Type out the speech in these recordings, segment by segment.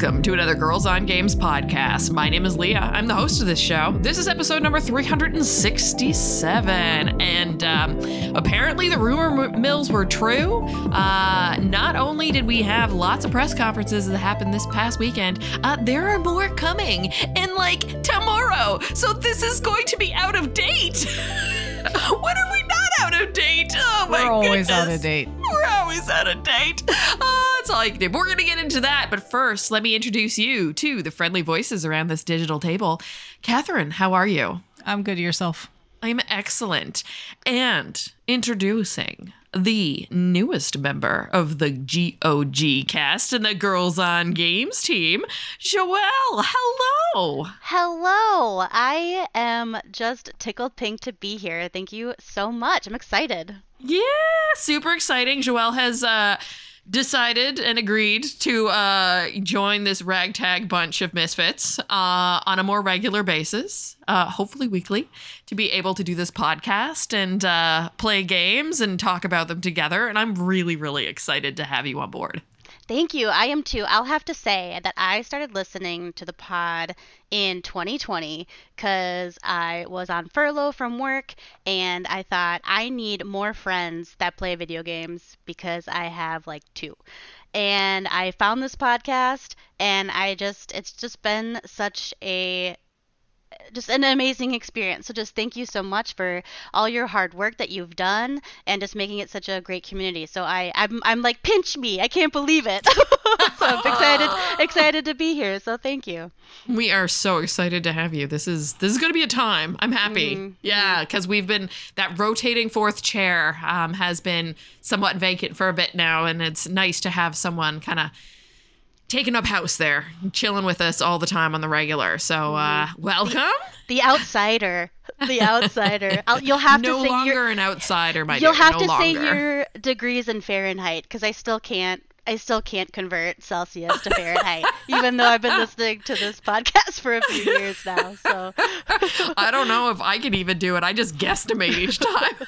Welcome to another Girls on Games podcast. My name is Leah. I'm the host of this show. This is episode number 367. And um, apparently, the rumor mills were true. Uh, not only did we have lots of press conferences that happened this past weekend, uh, there are more coming and like tomorrow. So this is going to be out of date. when are we out of date? Oh my We're always out of date. We're always out of date. Oh, that's all I can do. We're going to get into that. But first, let me introduce you to the friendly voices around this digital table. Catherine, how are you? I'm good yourself. I'm excellent. And introducing the newest member of the GOG cast and the Girls on Games team, Joelle. Hello. Hello. I am just tickled pink to be here. Thank you so much. I'm excited. Yeah, super exciting. Joelle has uh, decided and agreed to uh, join this ragtag bunch of misfits uh, on a more regular basis, uh, hopefully weekly, to be able to do this podcast and uh, play games and talk about them together. And I'm really, really excited to have you on board. Thank you. I am too. I'll have to say that I started listening to the pod in 2020 because I was on furlough from work and I thought I need more friends that play video games because I have like two. And I found this podcast and I just, it's just been such a just an amazing experience. So just thank you so much for all your hard work that you've done and just making it such a great community. So I I'm I'm like pinch me. I can't believe it. so I'm excited excited to be here. So thank you. We are so excited to have you. This is this is going to be a time. I'm happy. Mhm. Yeah, because we've been that rotating fourth chair um, has been somewhat vacant for a bit now, and it's nice to have someone kind of taking up house there, chilling with us all the time on the regular. So uh, welcome. The outsider. The outsider. I'll, you'll have no to say longer an outsider, my you'll dear. have no to say your degrees in Fahrenheit because I still can't I still can't convert Celsius to Fahrenheit, even though I've been listening to this podcast for a few years now. So I don't know if I can even do it. I just guesstimate each time.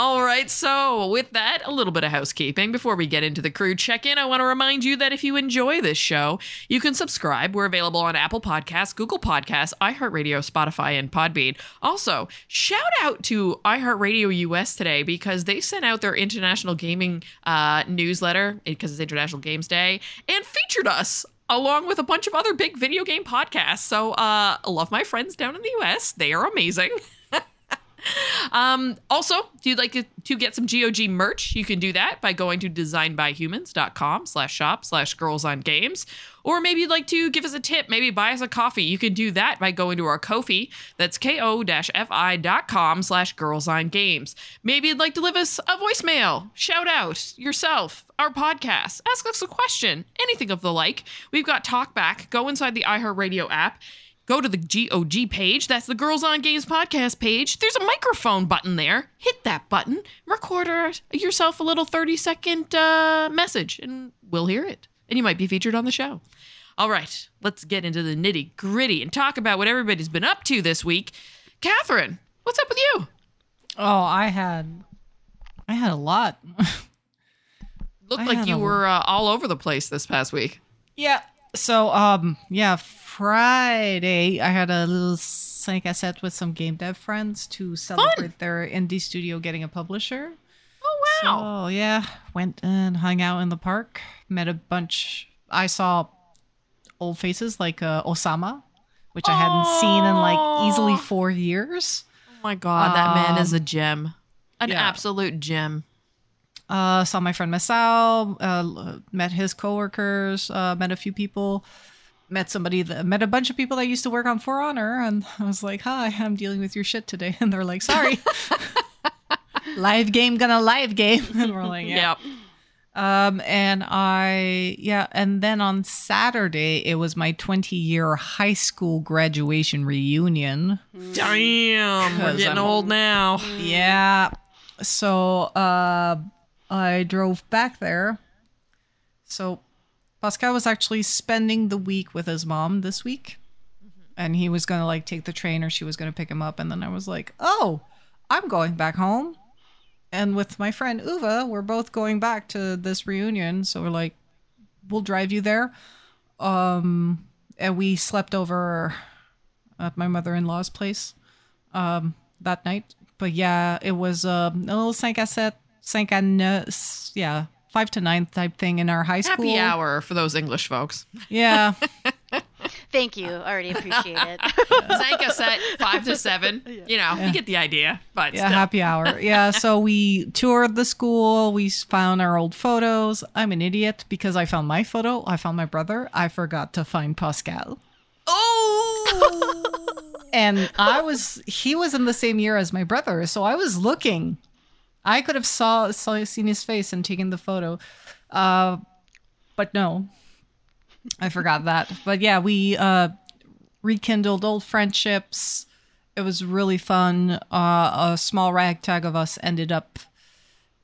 All right, so with that, a little bit of housekeeping. Before we get into the crew check in, I want to remind you that if you enjoy this show, you can subscribe. We're available on Apple Podcasts, Google Podcasts, iHeartRadio, Spotify, and Podbean. Also, shout out to iHeartRadio US today because they sent out their international gaming uh, newsletter because it's International Games Day and featured us along with a bunch of other big video game podcasts. So, uh, love my friends down in the US. They are amazing. Um, also, if you'd like to, get some GOG merch, you can do that by going to designbyhumans.com slash shop slash girls on games. Or maybe you'd like to give us a tip, maybe buy us a coffee. You can do that by going to our Kofi. That's ko-fi.com slash girls on games. Maybe you'd like to leave us a voicemail, shout out yourself, our podcast, ask us a question, anything of the like. We've got Talkback. Go inside the iHeartRadio app. Go to the GOG page. That's the Girls on Games podcast page. There's a microphone button there. Hit that button. Record yourself a little 30 second uh, message, and we'll hear it. And you might be featured on the show. All right, let's get into the nitty gritty and talk about what everybody's been up to this week. Catherine, what's up with you? Oh, I had I had a lot. Looked I like you were uh, all over the place this past week. yeah. So um yeah, Friday I had a little Sonic cassette with some game dev friends to celebrate their indie studio getting a publisher. Oh, wow. So yeah, went and hung out in the park, met a bunch I saw old faces like uh, Osama, which I hadn't seen in like easily 4 years. oh my God, that man is a Um, gem. An yeah. absolute gem. Uh, saw my friend Masao, uh, met his coworkers, uh, met a few people, met somebody that met a bunch of people that used to work on For Honor, and I was like, "Hi, I'm dealing with your shit today," and they're like, "Sorry." live game gonna live game, and we're like, "Yeah." Yep. Um, and I, yeah, and then on Saturday, it was my 20 year high school graduation reunion. Damn, we're getting I'm- old now. Yeah. So, uh, I drove back there. So, Pascal was actually spending the week with his mom this week. And he was going to like take the train or she was going to pick him up. And then I was like, oh, I'm going back home. And with my friend Uva, we're both going back to this reunion. So we're like, we'll drive you there. Um, and we slept over at my mother in law's place um, that night. But yeah, it was um, a little 5 à 7, 5 à 9, yeah, 5 to 9 type thing in our high school. Happy hour for those English folks. Yeah. Thank you. Already appreciate it. cinq à sept five to seven. You know, you get the idea. But Yeah, still. happy hour. Yeah, so we toured the school. We found our old photos. I'm an idiot because I found my photo. I found my brother. I forgot to find Pascal. Oh, And I was he was in the same year as my brother, so I was looking. I could have saw, saw seen his face and taken the photo. Uh but no. I forgot that. But yeah, we uh rekindled old friendships. It was really fun. Uh, a small ragtag of us ended up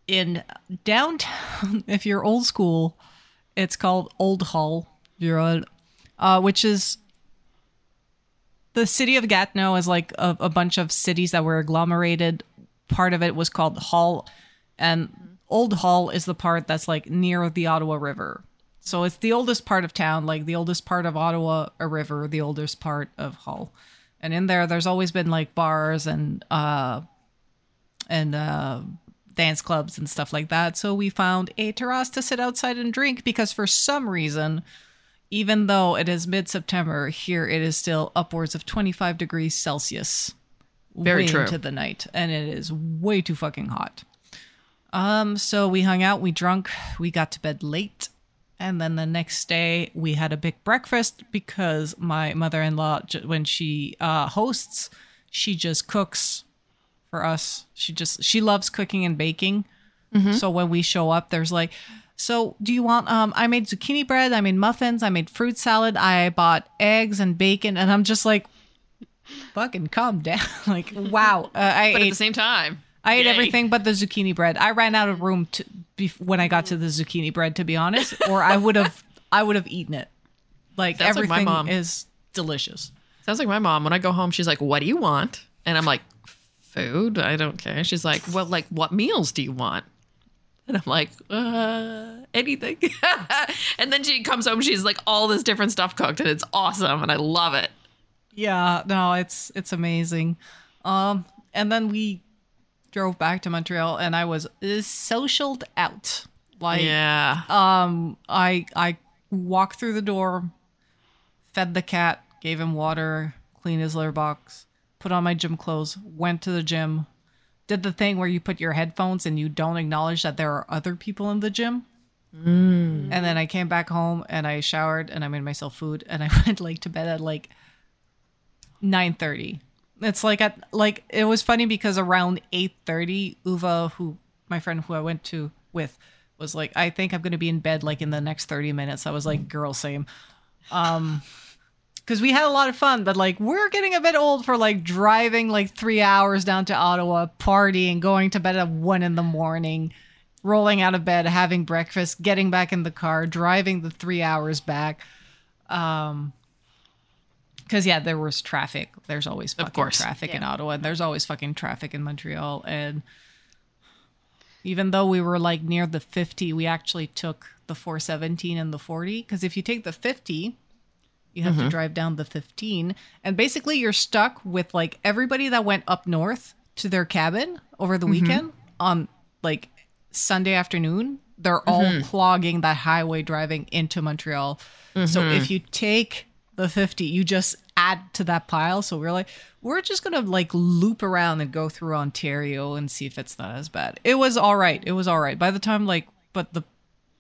in downtown. If you're old school, it's called Old Hull. Uh, which is the city of Gatineau is like a, a bunch of cities that were agglomerated. Part of it was called Hull, and Old Hull is the part that's like near the Ottawa River. So it's the oldest part of town, like the oldest part of Ottawa a river, the oldest part of Hull. And in there there's always been like bars and uh and uh dance clubs and stuff like that. So we found a terrace to sit outside and drink because for some reason even though it is mid-September, here it is still upwards of 25 degrees Celsius. Very way true. into the night and it is way too fucking hot. Um so we hung out, we drunk, we got to bed late. And then the next day, we had a big breakfast because my mother in law, when she uh, hosts, she just cooks for us. She just, she loves cooking and baking. So when we show up, there's like, so do you want, um, I made zucchini bread, I made muffins, I made fruit salad, I bought eggs and bacon. And I'm just like, fucking calm down. like, wow. Uh, I but ate at the same time, I ate everything but the zucchini bread. I ran out of room to bef- when I got to the zucchini bread, to be honest, or I would have I would have eaten it. Like Sounds like my mom. is delicious. Sounds like my mom. When I go home, she's like, "What do you want?" And I'm like, "Food. I don't care." She's like, "Well, like, what meals do you want?" And I'm like, "Uh, anything." and then she comes home. She's like, all this different stuff cooked, and it's awesome, and I love it. Yeah, no, it's it's amazing. Um, and then we drove back to Montreal, and I was socialed out. Like, Yeah. um, I I walked through the door, fed the cat, gave him water, cleaned his litter box, put on my gym clothes, went to the gym, did the thing where you put your headphones and you don't acknowledge that there are other people in the gym. And then I came back home and I showered and I made myself food and I went like to bed at like 9:30. It's like at like it was funny because around 8:30 Uva who my friend who I went to with was like I think I'm to be in bed like in the next 30 minutes. I was like girl same. Um cuz we had a lot of fun but like we're getting a bit old for like driving like 3 hours down to Ottawa, partying, going to bed at 1 in the morning, rolling out of bed, having breakfast, getting back in the car, driving the 3 hours back. Um because yeah, there was traffic. There's always fucking course. traffic in Ottawa, and there's always fucking traffic in Montreal. And even though we were like near the 50, we actually took the 417 and the 40. Because if you take the 50, you have to mm-hmm. drive down the 15, and basically you're stuck with like everybody that went up north to their cabin over the mm-hmm. weekend on like Sunday afternoon. They're all mm-hmm. clogging that highway driving into Montreal. So if you take the 50, you just add to that pile. So we're like, we're just gonna like loop around and go through Ontario and see if it's not as bad. It was all right. It was all right. By the time like, but the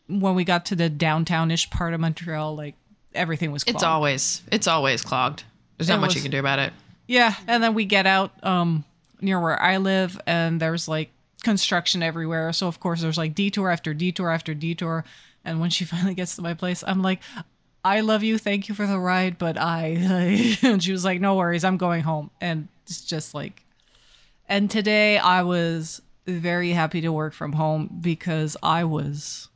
when we got to the downtownish part of Montreal, like everything was clogged. It's always it's always clogged. There's not It much was- you can do about it. Yeah, and then we get out um near where I live and there's like construction everywhere. So of course there's like detour after detour after detour. And when she finally gets to my place, I'm like, I love you. Thank you for the ride, but I. and she was like, no worries, I'm going home. And it's just like, and today I was very happy to work from home because I was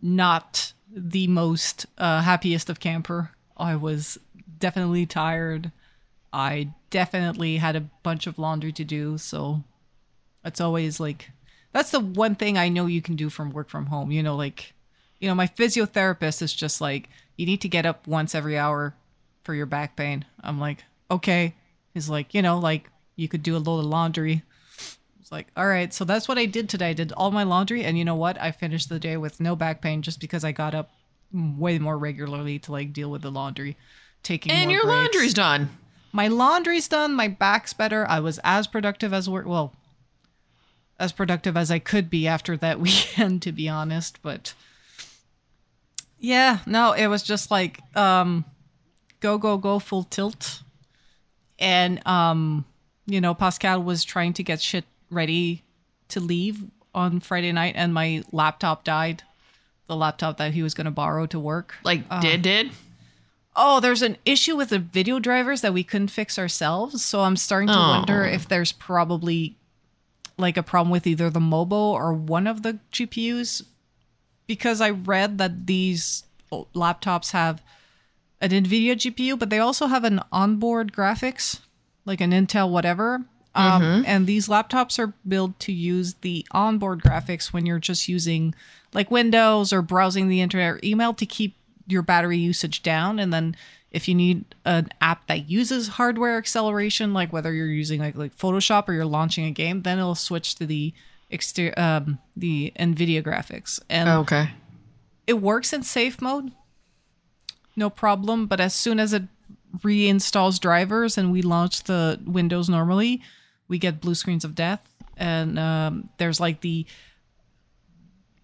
not the most uh, happiest of camper. I was definitely tired. I definitely had a bunch of laundry to do, so it's always like that's the one thing I know you can do from work from home. You know, like you know, my physiotherapist is just like you need to get up once every hour for your back pain. I'm like, okay. He's like, you know, like you could do a load of laundry. It's like, all right. So that's what I did today. I did all my laundry, and you know what? I finished the day with no back pain just because I got up way more regularly to like deal with the laundry, taking And your breaks. laundry's done. My laundry's done. My back's better. I was as productive as work. Well, as productive as I could be after that weekend, to be honest. But yeah, no, it was just like um, go go go full tilt, and um, you know, Pascal was trying to get shit ready to leave on Friday night, and my laptop died. The laptop that he was going to borrow to work. Like, did, did? Oh, there's an issue with the video drivers that we couldn't fix ourselves. So I'm starting to wonder if there's probably like a problem with either the Mobo or one of the GPUs. Because I read that these laptops have an NVIDIA GPU, but they also have an onboard graphics, like an Intel whatever. Um, and these laptops are built to use the onboard graphics when you're just using like Windows or browsing the internet or email to keep your battery usage down. And then if you need an app that uses hardware acceleration, like whether you're using like like Photoshop or you're launching a game, then it'll switch to the exter- um, the NVIDIA graphics. And Okay. it works in safe mode. No problem. But as soon as it reinstalls drivers and we launch the windows normally we get blue screens of death. And um, there's like the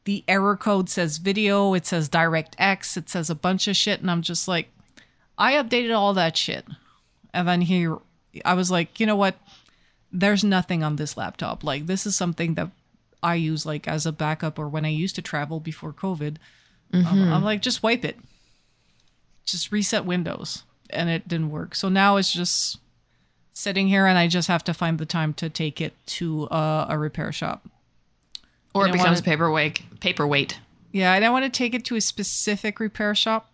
the error code says video it says directx it says a bunch of shit. And i'm just like i updated all that shit. And then here i was like you know what? There's nothing on this laptop. Like this is something that i use like as a backup or when i used to travel before covid um, I'm like, just wipe it. Just reset Windows. And it didn't work. So now it's just sitting here and I just have to find the time to take it to uh, a repair shop. Or it becomes wanna- paperweight. Paperweight. Yeah, and I want to take it to a specific repair shop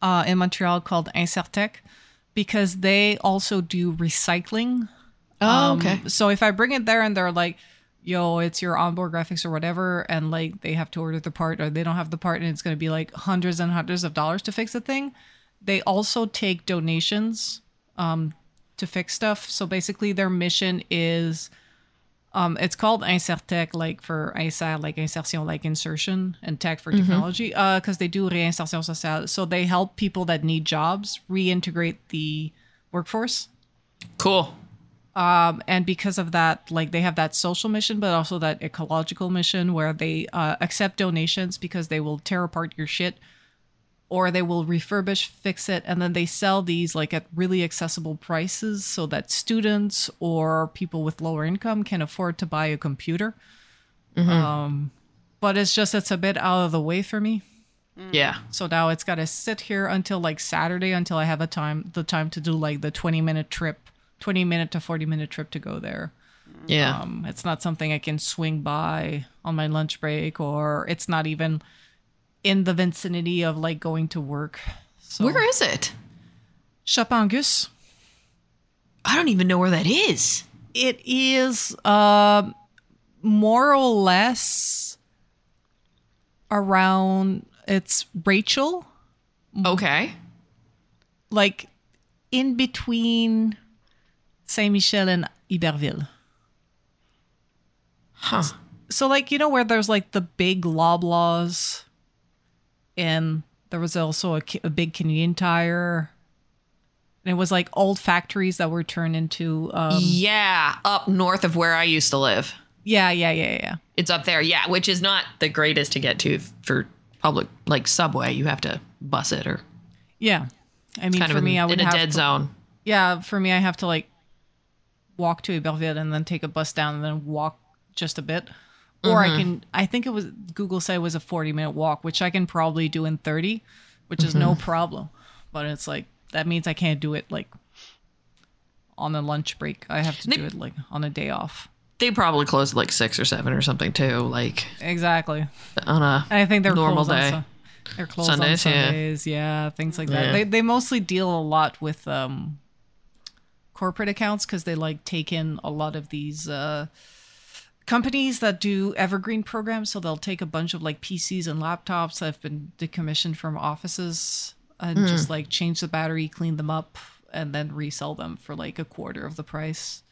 uh, in Montreal called Insertech because they also do recycling. Oh, Um, okay. So if I bring it there and they're like, yo, it's your onboard graphics or whatever, and like they have to order the part or they don't have the part and it's going to be like hundreds and hundreds of dollars to fix the thing, they also take donations um, to fix stuff. So basically, their mission is. Um, it's called Insertech, like for insert, like insertion, like insertion, and tech for technology, because they do réinsertion sociale. So they help people that need jobs reintegrate the workforce. Cool. Um, and because of that, like they have that social mission, but also that ecological mission where they uh, accept donations because they will tear apart your shit or they will refurbish, fix it, and then they sell these like at really accessible prices so that students or people with lower income can afford to buy a computer. Um, but it's just it's a bit out of the way for me. Yeah. So now it's got to sit here until like Saturday until I have a time the time to do like the 20 minute trip, 20 minute to 40 minute trip to go there. Yeah. Um, it's not something I can swing by on my lunch break, or it's not even in the vicinity of like going to work. So Where is it? Chapangus. I don't even know where that is. It is um more or less around it's Rachel, Okay. like in between Saint Michel and Iberville. Huh. so like you know where there's like the big loblaws and there was also a, a big canadian tire and it was like old factories that were turned into um yeah, up north of where I used to live. yeah yeah yeah yeah It's up there. Yeah, which is not the greatest to get to for public like subway. You have to bus it or yeah i mean kind for of me in, i would in a dead to, zone. yeah for me i have to like walk to Iberville and then take a bus down and then walk just a bit. Or I can, I think it was, Google said it was a 40 minute walk, which I can probably do in 30, which is no problem. But it's like, that means I can't do it like on a lunch break. I have to do it like on a day off. They probably close at like six or seven or something too. Like Exactly. on a And I think they're normal day. They're closed Sundays, on yeah. Sundays, yeah. things like that. Yeah. They they mostly deal a lot with um corporate accounts because they like take in a lot of these uh companies that do evergreen programs. So they'll take a bunch of like PCs and laptops that have been decommissioned from offices and Hmm. just like change the battery, clean them up, and then resell them for like a quarter of the price.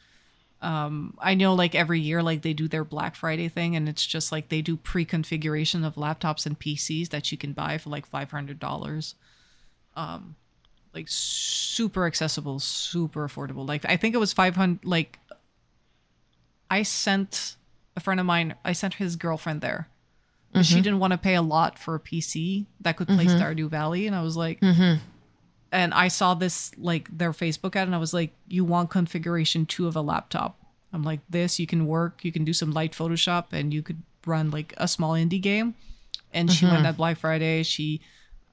Um, I know like every year like they do their Black Friday thing and it's just like they do pre-configuration of laptops and PCs that you can buy for like $500. Um like super accessible, super affordable. Like I think it was 500 like I sent a friend of mine, I sent his girlfriend there. But She didn't want to pay a lot for a PC that could play Stardew Valley and I was like mm-hmm. and I saw this like their Facebook ad, and I was like, "You want configuration two of a laptop?" I'm like, "This you can work, you can do some light Photoshop, and you could run like a small indie game." And she went at Black Friday. She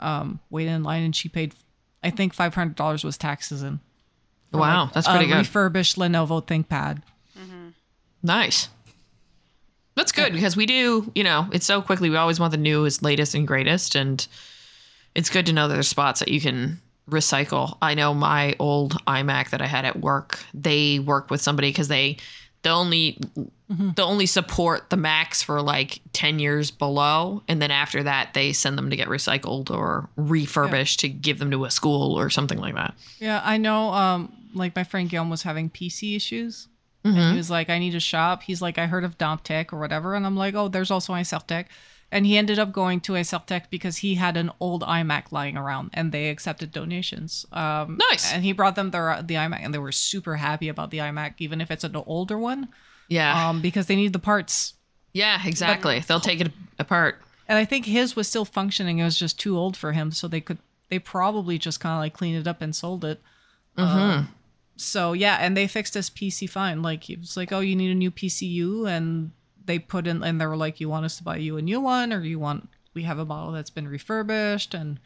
um, waited in line, and she paid, I think, five hundred dollars was taxes in. wow, like, that's pretty uh, good. Refurbished Lenovo ThinkPad. Mm-hmm. Nice. That's good because we do, you know, it's so quickly. We always want the newest, latest, and greatest. And it's good to know that there's spots that you can recycle. I know my old iMac that I had at work, they work with somebody because they, they only, they only support the Macs for like 10 years below. And then after that, they send them to get recycled or refurbished to give them to a school or something like that. Yeah, I know. Um, like my friend Guillaume was having PC issues. And he was like, I need a shop. He's like, I heard of Dantec or whatever. And I'm like, oh, there's also Insertech. And he ended up going to Insertech because he had an old iMac lying around and they accepted donations. Um, Nice. And he brought them their, the iMac and they were super happy about the iMac, even if it's an older one, Yeah. um, because they need the parts. yeah, exactly. They'll take it apart. And I think his was still functioning. It was just too old for him. So they could, they probably just kind of like cleaned it up and sold it. Um, so yeah, and they fixed his PC fine. Like he was like, "Oh, you need a new PCU," and they put in, and they were like, "You want us to buy you a new one, or you want we have a model that's been refurbished?" And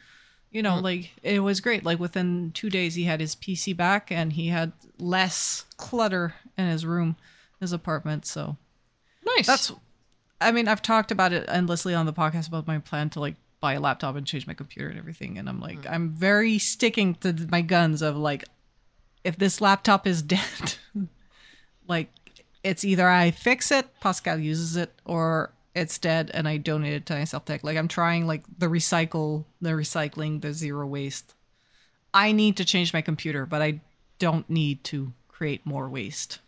you know, mm-hmm. like it was great. Like within two days, he had his PC back, and he had less clutter in his room, his apartment. So Nice. that's, I mean, I've talked about it endlessly on the podcast about my plan to like buy a laptop and change my computer and everything. And I'm like, mm. I'm very sticking to my guns of like, if this laptop is dead, like it's either I fix it, Pascal uses it, or it's dead and I donate it to myself tech. Like I'm trying like the recycle, the recycling, the zero waste. I need to change my computer, but I don't need to create more waste.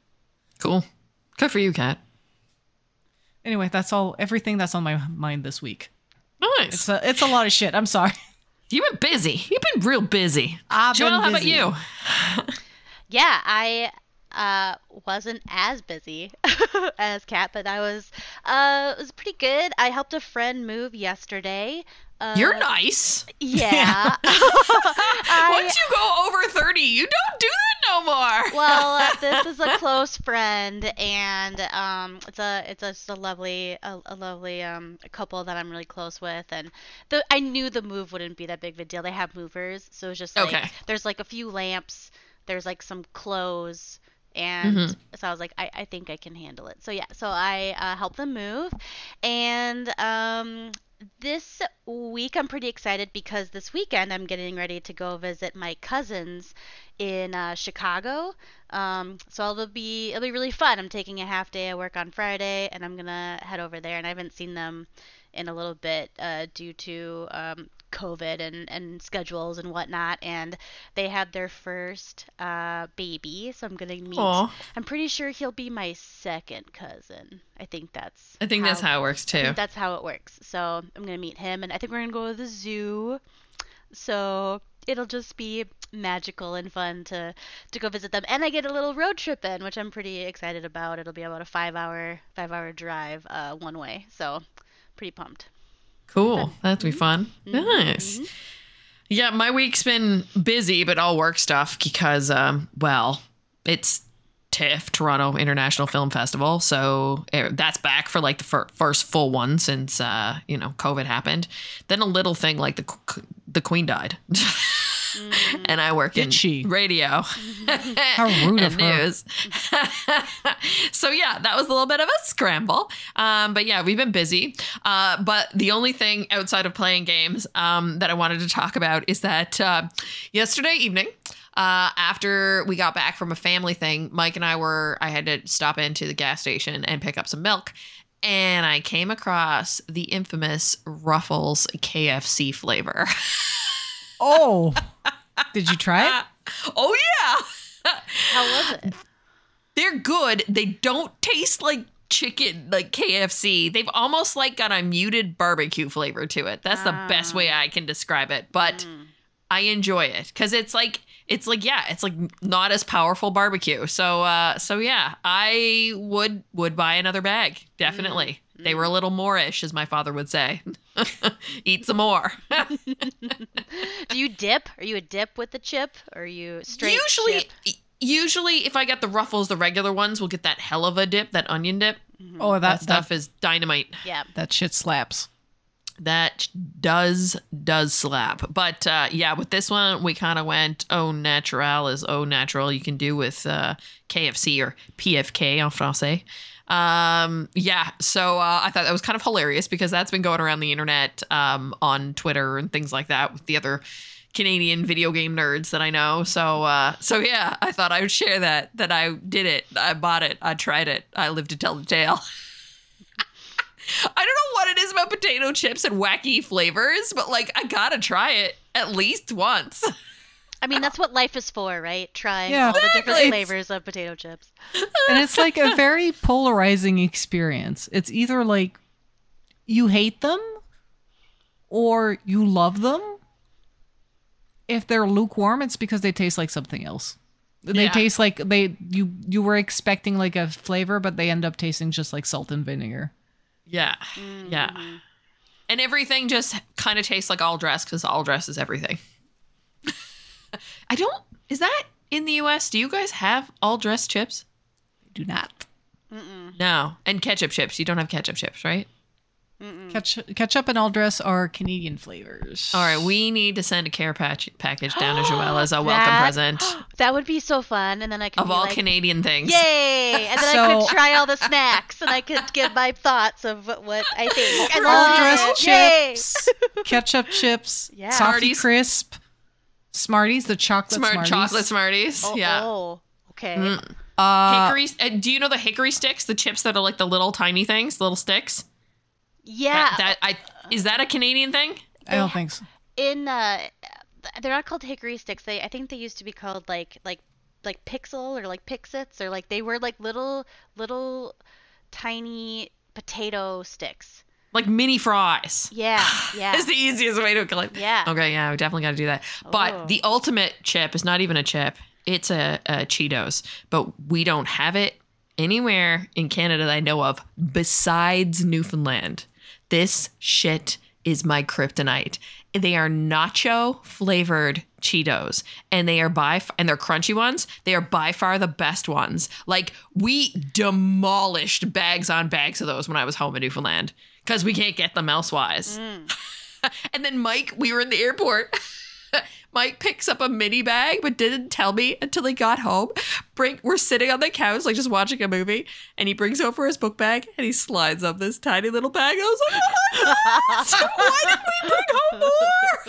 cool. Good for you, Kat. Anyway, that's all everything that's on my mind this week. Nice. It's a, it's a lot of shit. I'm sorry. You've been busy. You've been real busy. I've been Joelle, how about you? Yeah, I uh, wasn't as busy as Kat, but I was uh, it was pretty good. I helped a friend move yesterday. Uh, You're nice. yeah. Once you go over 30, you don't do that no more. well, uh, this is a close friend, and um, it's a it's a, just a lovely a, a lovely um couple that I'm really close with, and the I knew the move wouldn't be that big of a deal. They have movers, so it's just like Okay. there's like a few lamps, there's like some clothes. And Mm-hmm. so I was like, I, I think I can handle it. So yeah, so I uh, helped them move, and um, this week I'm pretty excited because this weekend I'm getting ready to go visit my cousins in uh, Chicago. Um, so it'll be it'll be really fun. I'm taking a half day of work on Friday, and I'm gonna head over there. And I haven't seen them in a little bit uh, due to um, COVID and, and schedules and whatnot. And they had their first uh, baby, so I'm gonna meet. Aw. I'm pretty sure he'll be my second cousin. I think that's. I think that's how it works too. that's how it works. So I'm gonna meet him, and I think we're gonna go to the zoo. So it'll just be magical and fun to to go visit them, and I get a little road trip in, which I'm pretty excited about. It'll be about a five hour five hour drive uh, one way, so pretty pumped. Cool. That'd be fun. Mm-hmm. Nice. Yeah, my week's been busy, but all work stuff because, um, well, it's TIFF, Toronto International Film Festival. So eh, that's back for like the fir- first full one since uh, you know COVID happened. Then a little thing like the the Queen died, and I work Did in she? radio How rude and of her. news. so yeah, that was a little bit of a scramble. Um, but yeah, we've been busy. Uh, but the only thing outside of playing games um, that I wanted to talk about is that uh, yesterday evening. Uh, after we got back from a family thing, Mike and I were, I had to stop into the gas station and pick up some milk. And I came across the infamous Ruffles KFC flavor. Oh, did you try it? oh, yeah. How was it? they're good. They don't taste like chicken, like KFC. They've almost like got a muted barbecue flavor to it. That's the best way I can describe it. But I enjoy it because it's like it's like yeah, it's like not as powerful barbecue. So uh, so yeah, I would would buy another bag definitely. They were a little moreish, as my father would say. Eat some more. Do you dip? Are you a dip with the chip? Or are you straight usually, chip? usually if I get the ruffles, the regular ones, we'll get that hell of a dip, that onion dip. Oh, that, That that stuff is dynamite. Yeah. that shit slaps. That does does slap. But uh, yeah, with this one, we kind of went au natural is au natural. You can do with uh, KFC or PFK en français. Um, yeah, so uh, I thought that was kind of hilarious because that's been going around the internet um, on Twitter and things like that with the other Canadian video game nerds that I know. So uh, so yeah, I thought I would share that that I did it. I bought it. I tried it. I live to tell the tale. I don't know what it is about potato chips and wacky flavors, but like I gotta try it at least once. I mean, that's what life is for, right? Trying Yeah. all the different Exactly. flavors of potato chips. And it's like a very polarizing experience. It's either like you hate them or you love them. If they're lukewarm, it's because they taste like something else. They Yeah. taste like they you you were expecting like a flavor, but they end up tasting just like salt and vinegar. Yeah, yeah, mm. and everything just kind of tastes like all dress because all dress is everything. I don't. Is that in the U.S.? Do you guys have all dress chips? I Do not. No, and ketchup chips. You don't have ketchup chips, right? Ketchup, ketchup and all dress are Canadian flavors. All right, we need to send a care patch package down to Joelle as a welcome That- present That would be so fun, and then I could of be all like, Canadian things. Yay! And then I could try all the snacks, and I could give my thoughts of what, what I think. And all dress chips, ketchup chips, Yeah. Softy Smarties. Crisp, Smarties, the chocolate Smart Smarties. chocolate Smarties. Oh, yeah. oh, okay. Uh, Hickory. Uh, do you know the hickory sticks? The chips that are like the little tiny things, the little sticks. Yeah. That, that I is that a Canadian thing? I don't think so. in uh, they're not called hickory sticks. They I think they used to be called like like like pixel or like pixits or like they were like little little tiny potato sticks. Like mini fries. Yeah, yeah. Is the easiest way to call it. Yeah. Okay, yeah, we definitely got to do that. But the ultimate chip is not even a chip. It's a, a Cheetos, but we don't have it anywhere in Canada that I know of besides Newfoundland. This shit is my kryptonite. They are nacho flavored Cheetos, and they are by f- and they're crunchy ones. They are by far the best ones. Like we demolished bags on bags of those when I was home in Newfoundland because we can't get them elsewise. And then Mike, we were in the airport. Mike picks up a mini bag, but didn't tell me until he got home. Bring, we're sitting on the couch, like just watching a movie, and he brings over his book bag and he slides up this tiny little bag. I was like, oh god! Why did we bring home more?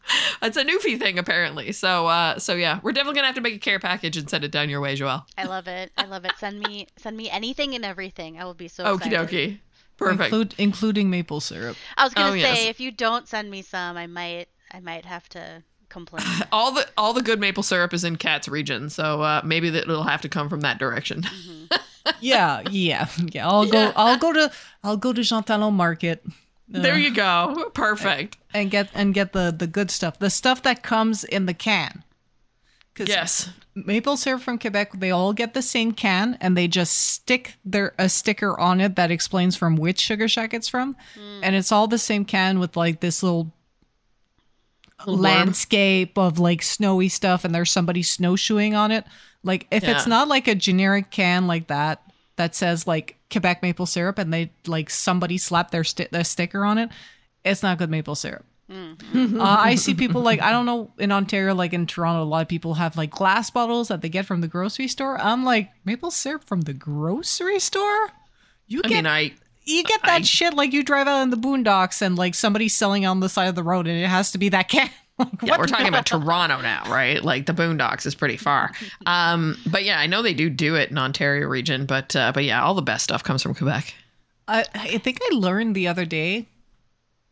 It's a Newfie thing, apparently. So, uh, so yeah, we're definitely gonna have to make a care package and send it down your way, Joelle. I love it. I love it. Send me send me anything and everything. I will be so Okie dokie. Perfect. Include, including maple syrup. I was gonna Oh, say yes. if you don't send me some, I might I might have to complain. all the all the good maple syrup is in Cat's region, so uh, maybe that it'll have to come from that direction. Yeah, yeah, yeah. I'll go. Yeah. I'll go to. I'll go to Jean Talon Market. uh, there you go. Perfect. and get and get the the good stuff. The stuff that comes in the can. 'Cause Yes. maple syrup from Quebec, they all get the same can, and they just stick their a sticker on it that explains from which sugar shack it's from, hmm. and it's all the same can with like this little landscape of like snowy stuff, and there's somebody snowshoeing on it. Like if it's not like a generic can like that that says like Quebec maple syrup and they like somebody slapped their, sti- their sticker on it, it's not good maple syrup. Uh, I see people like I don't know in Ontario, like in Toronto, a lot of people have like glass bottles that they get from the grocery store. I'm like maple syrup from the grocery store. You I get mean, I you get that I- shit like you drive out in the boondocks and like somebody's selling on the side of the road and it has to be that can. like, yeah, we're talking about Toronto now, right? Like the Boondocks is pretty far. Um, but yeah, I know they do do it in Ontario region, but uh, but yeah, all the best stuff comes from Quebec. I, I think I learned the other day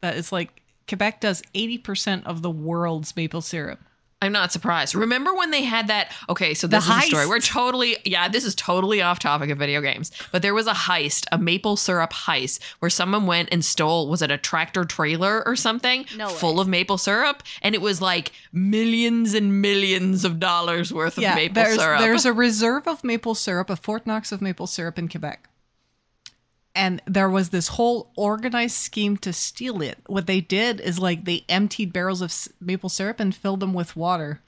that it's like Quebec does 80% of the world's maple syrup. I'm not surprised. Remember when they had that? Okay, so this The is a story. We're totally, yeah, this is totally off topic of video games. But there was a heist, a maple syrup heist, where someone went and stole, was it a tractor trailer or something? No way. Full of maple syrup. And it was like millions and millions of dollars worth of maple there's, syrup. there's a reserve of maple syrup, a Fort Knox of maple syrup in Quebec. And there was this whole organized scheme to steal it. What they did is like they emptied barrels of maple syrup and filled them with water.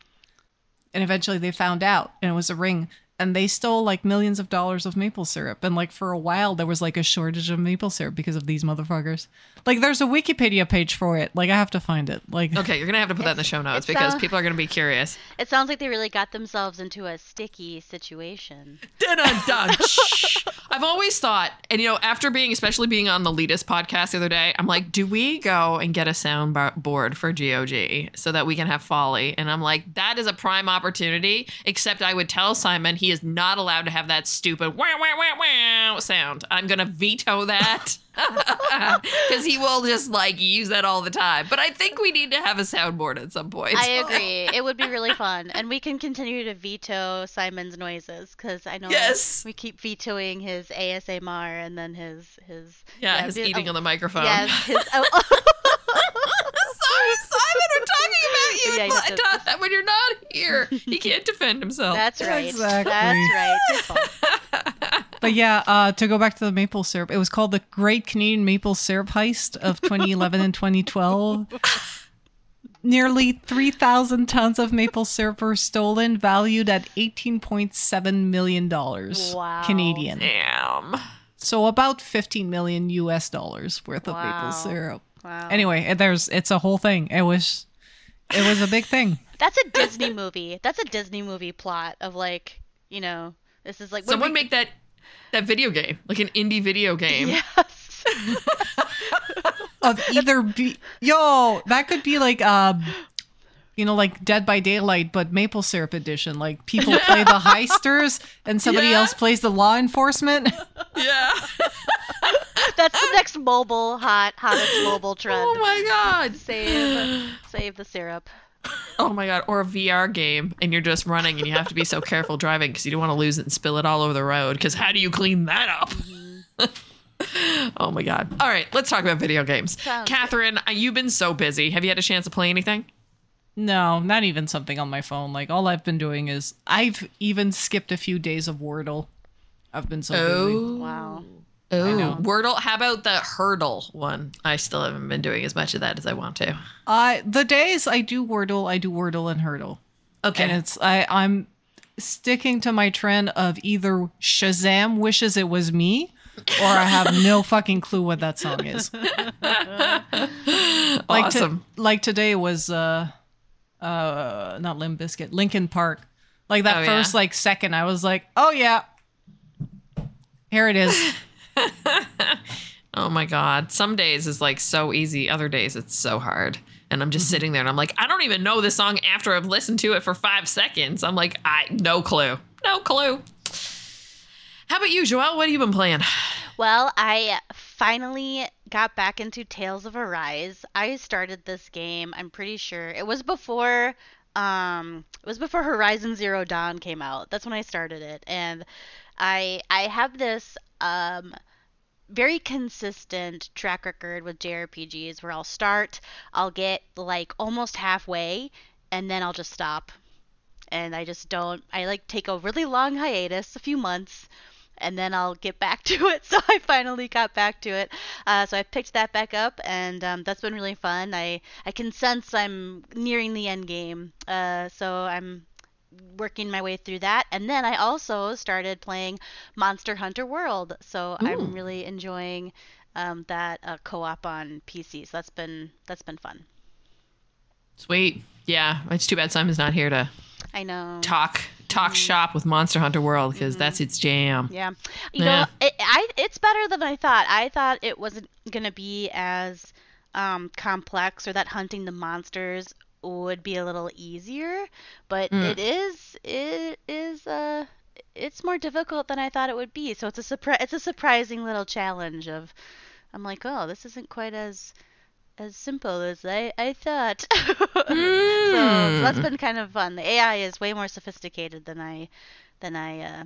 And eventually they found out, and it was a ring. And they stole like millions of dollars of maple syrup. And like for a while, there was like a shortage of maple syrup because of these motherfuckers. Like there's a Wikipedia page for it. Like I have to find it. Like okay, you're going to have to put that in the show notes because sound- people are going to be curious. It sounds like they really got themselves into a sticky situation. I've always thought, and you know, after being, especially being on the Leadus podcast the other day, I'm like, do we go and get a sound bar- board for GOG so that we can have Foley? And I'm like, that is a prime opportunity. Except I would tell Simon he is not allowed to have that stupid wow wow wow wow sound. I'm gonna veto that. Because he will just like use that all the time. But I think we need to have a soundboard at some point. I agree. It would be really fun, and we can continue to veto Simon's noises because I know Yes. we keep vetoing his ASMR and then his his yeah, his vi- eating oh, on the microphone. Yes, his oh, Sorry, Simon, we're talking about you Yeah, you have to- Not that when you're not here. He can't defend himself. that's right. Exactly. That's right. But yeah, uh, to go back to the maple syrup, it was called the Great Canadian Maple Syrup Heist of 2011 and 2012. Nearly 3,000 tons of maple syrup were stolen, valued at 18.7 million dollars Wow. Canadian. Damn. So about 15 million US dollars worth of maple syrup. Wow. Anyway, there's it's a whole thing. It was it was a big thing. That's a Disney movie. That's a Disney movie plot of like, you know, this is like when Someone we- make that that video game, like an indie video game. Yes. of either be yo that could be like um you know like dead by daylight but maple syrup edition like people play the heisters and somebody Yeah. else plays the law enforcement Yeah. That's the next mobile hot hottest mobile trend. oh my god. Save save the syrup. Oh my god. Or a VR game, and you're just running, and you have to be so careful driving because you don't want to lose it and spill it all over the road. Because how do you clean that up? oh my god. All right, let's talk about video games. Sounds Catherine, uh, you've been so busy. Have you had a chance to play anything? No not even something on my phone like all i've been doing is i've even skipped a few days of wordle i've been so busy Wow. Oh. Wordle. How about the Heardle one? I still haven't been doing as much of that as I want to. uh the days i do wordle i do wordle and Heardle Okay. and it's i i'm sticking to my trend of either shazam wishes it was me or i have no fucking clue what that song is like to- awesome. like today was uh uh not Limp Bizkit, Linkin Park. Like that Oh, yeah? first like second, I was like, oh yeah, here it is. oh my god. Some days is like so easy. Other days it's so hard. And I'm Mm-hmm. just sitting there and I'm like, I don't even know this song after I've listened to it for five seconds. I'm like, I no clue. No clue. How about you, Joelle? What have you been playing? Well, I finally got back into Tales of Arise. I started this game, I'm pretty sure. It was before um it was before Horizon Zero Dawn came out. That's when I started it. And I I have this um very consistent track record with JRPGs where I'll start, I'll get like almost halfway, and then I'll just stop. And I just don't I like take a really long hiatus, a few months, and then I'll get back to it. So I finally got back to it. Uh, so I picked that back up, and um, that's been really fun. I I can sense I'm nearing the end game. Uh, so I'm working my way through that. And then I also started playing Monster Hunter World. So Ooh. I'm really enjoying um, that uh, co-op on PC. So that's been that's been fun. Sweet. Yeah, it's too bad Simon's not here to I know. talk talk shop with Monster Hunter World because that's its jam. Yeah, you Yeah. know, it, I it's better than I thought. I thought it wasn't gonna be as um, complex or that hunting the monsters would be a little easier, but Mm. it is it is uh it's more difficult than I thought it would be. So it's a surprise it's a surprising little challenge of I'm like, oh, this isn't quite as as simple as I, I thought. so, so that's been kind of fun. The AI is way more sophisticated than I than I uh,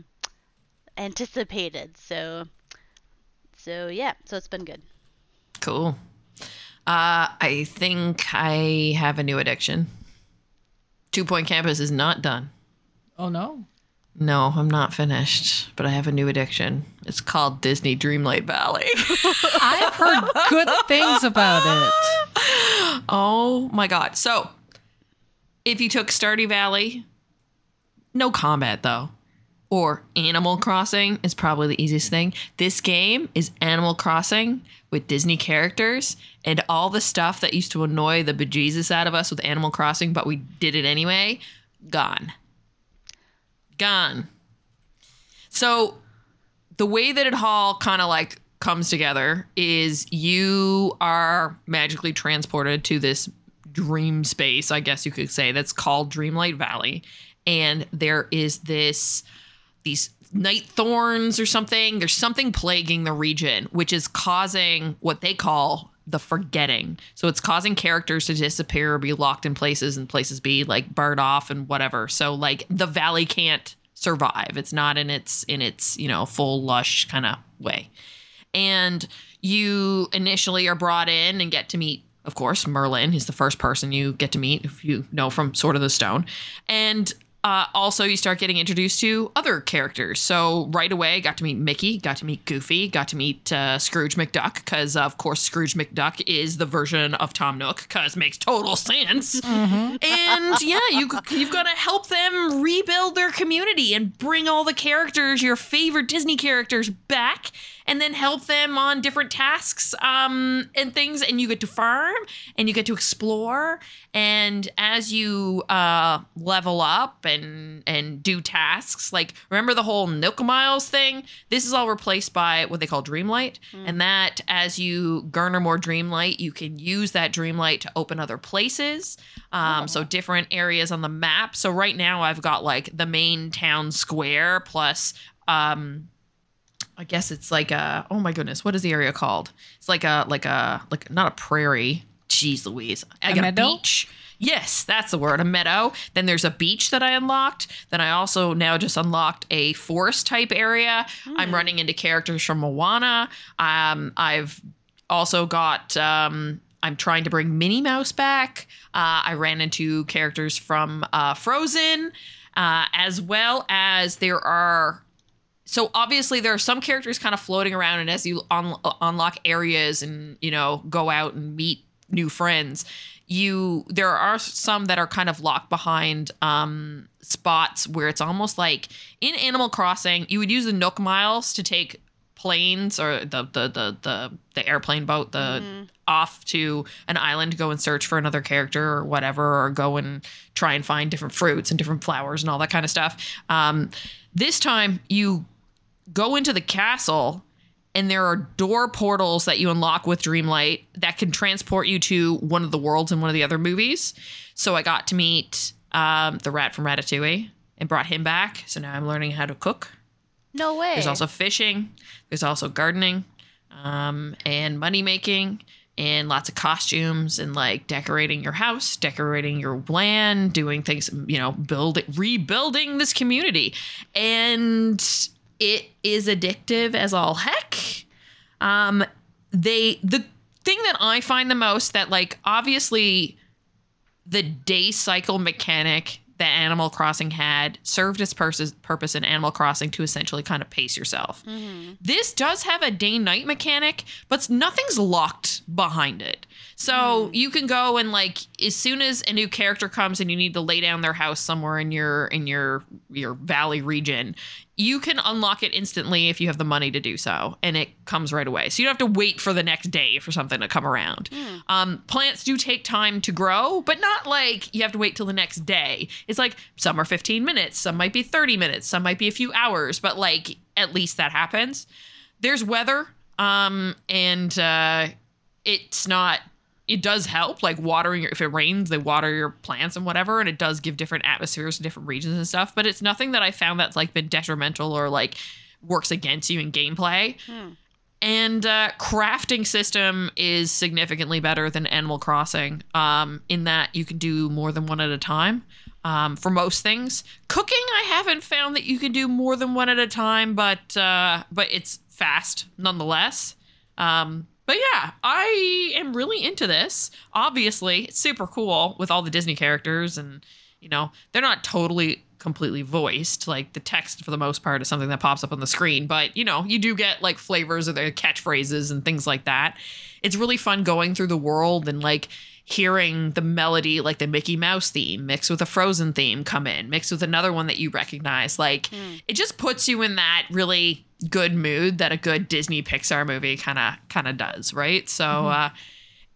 anticipated. So so yeah, so it's been good. Cool. Uh, I think I have a new addiction. Two Point Campus is not done. Oh no. No, I'm not finished, but I have a new addiction. It's called Disney Dreamlight Valley. I've heard good things about it. oh my god. So, if you took Stardew Valley, no combat though, or Animal Crossing is probably the easiest thing. This game is Animal Crossing with Disney characters and all the stuff that used to annoy the bejesus out of us with Animal Crossing, but we did it anyway, gone. Gone. So, the way that it all kind of like comes together is you are magically transported to this dream space, I guess you could say, that's called Dreamlight Valley. And there is this, these night thorns or something. There's something plaguing the region, which is causing what they call the forgetting. So it's causing characters to disappear or be locked in places and places be like barred off and whatever. So like the valley can't survive. It's not in its in its, you know, full lush kind of way. And you initially are brought in and get to meet of course, Merlin. He's the first person you get to meet if you know from Sword of the Stone. And uh, also, you start getting introduced to other characters. So right away, got to meet Mickey, got to meet Goofy, got to meet uh, Scrooge McDuck, because of course Scrooge McDuck is the version of Tom Nook, because makes total sense. And yeah, you you've got to help them rebuild their community and bring all the characters, your favorite Disney characters, back, and then help them on different tasks um, and things. And you get to farm and you get to explore. And as you uh, level up and and do tasks, like remember the whole Nook Miles thing? This is all replaced by what they call Dreamlight. And that as you garner more Dreamlight, you can use that Dreamlight to open other places. Um, So different areas on the map. So right now I've got like the main town square plus um I guess it's like a oh my goodness, what is the area called? It's like a like a like not a prairie. Jeez Louise. I A got meadow? a beach. Yes, that's the word, a meadow. Then there's a beach that I unlocked. Then I also now just unlocked a forest type area. I'm running into characters from Moana. Um, I've also got um, I'm trying to bring Minnie Mouse back. Uh, I ran into characters from uh, Frozen, uh, as well as there are so obviously there are some characters kind of floating around and as you un- unlock areas and you know go out and meet new friends you there are some that are kind of locked behind um spots where it's almost like in animal crossing you would use the nook miles to take planes or the the the the, the airplane boat the off to an island to go and search for another character or whatever or go and try and find different fruits and different flowers and all that kind of stuff. Um this time you go into the castle and there are door portals that you unlock with Dreamlight that can transport you to one of the worlds in one of the other movies. So I got to meet um, the rat from Ratatouille and brought him back. So now I'm learning how to cook. No way. There's also fishing. There's also gardening, um, and money making, and lots of costumes, and like decorating your house, decorating your land, doing things. You know, building, rebuilding this community, and it is addictive as all heck. Um, they the thing that I find the most that like obviously the day cycle mechanic that Animal Crossing had served its purpose, purpose in Animal Crossing to essentially kind of pace yourself. This does have a day night mechanic, but nothing's locked behind it. So you can go and like as soon as a new character comes and you need to lay down their house somewhere in your in your your valley region, you can unlock it instantly if you have the money to do so, and it comes right away. So you don't have to wait for the next day for something to come around. Um, plants do take time to grow, but not like you have to wait till the next day. It's like some are 15 minutes, some might be 30 minutes, some might be a few hours, but like at least that happens. There's weather, um, and uh, it's not it does help like watering your, if it rains they water your plants and whatever and it does give different atmospheres to different regions and stuff but it's nothing that i found that's like been detrimental or like works against you in gameplay. And uh, crafting system is significantly better than animal crossing um, in that you can do more than one at a time um, for most things. Cooking i haven't found that you can do more than one at a time but uh, but it's fast nonetheless. Um, but yeah, I am really into this. Obviously, it's super cool with all the Disney characters, and you know, they're not totally completely voiced. Like the text, for the most part, is something that pops up on the screen. But you know, you do get like flavors of their catchphrases and things like that. It's really fun going through the world and like hearing the melody, like the Mickey Mouse theme, mixed with a Frozen theme, come in, mixed with another one that you recognize. Like it just puts you in that really good mood that a good Disney Pixar movie kind of kind of does, right? So uh,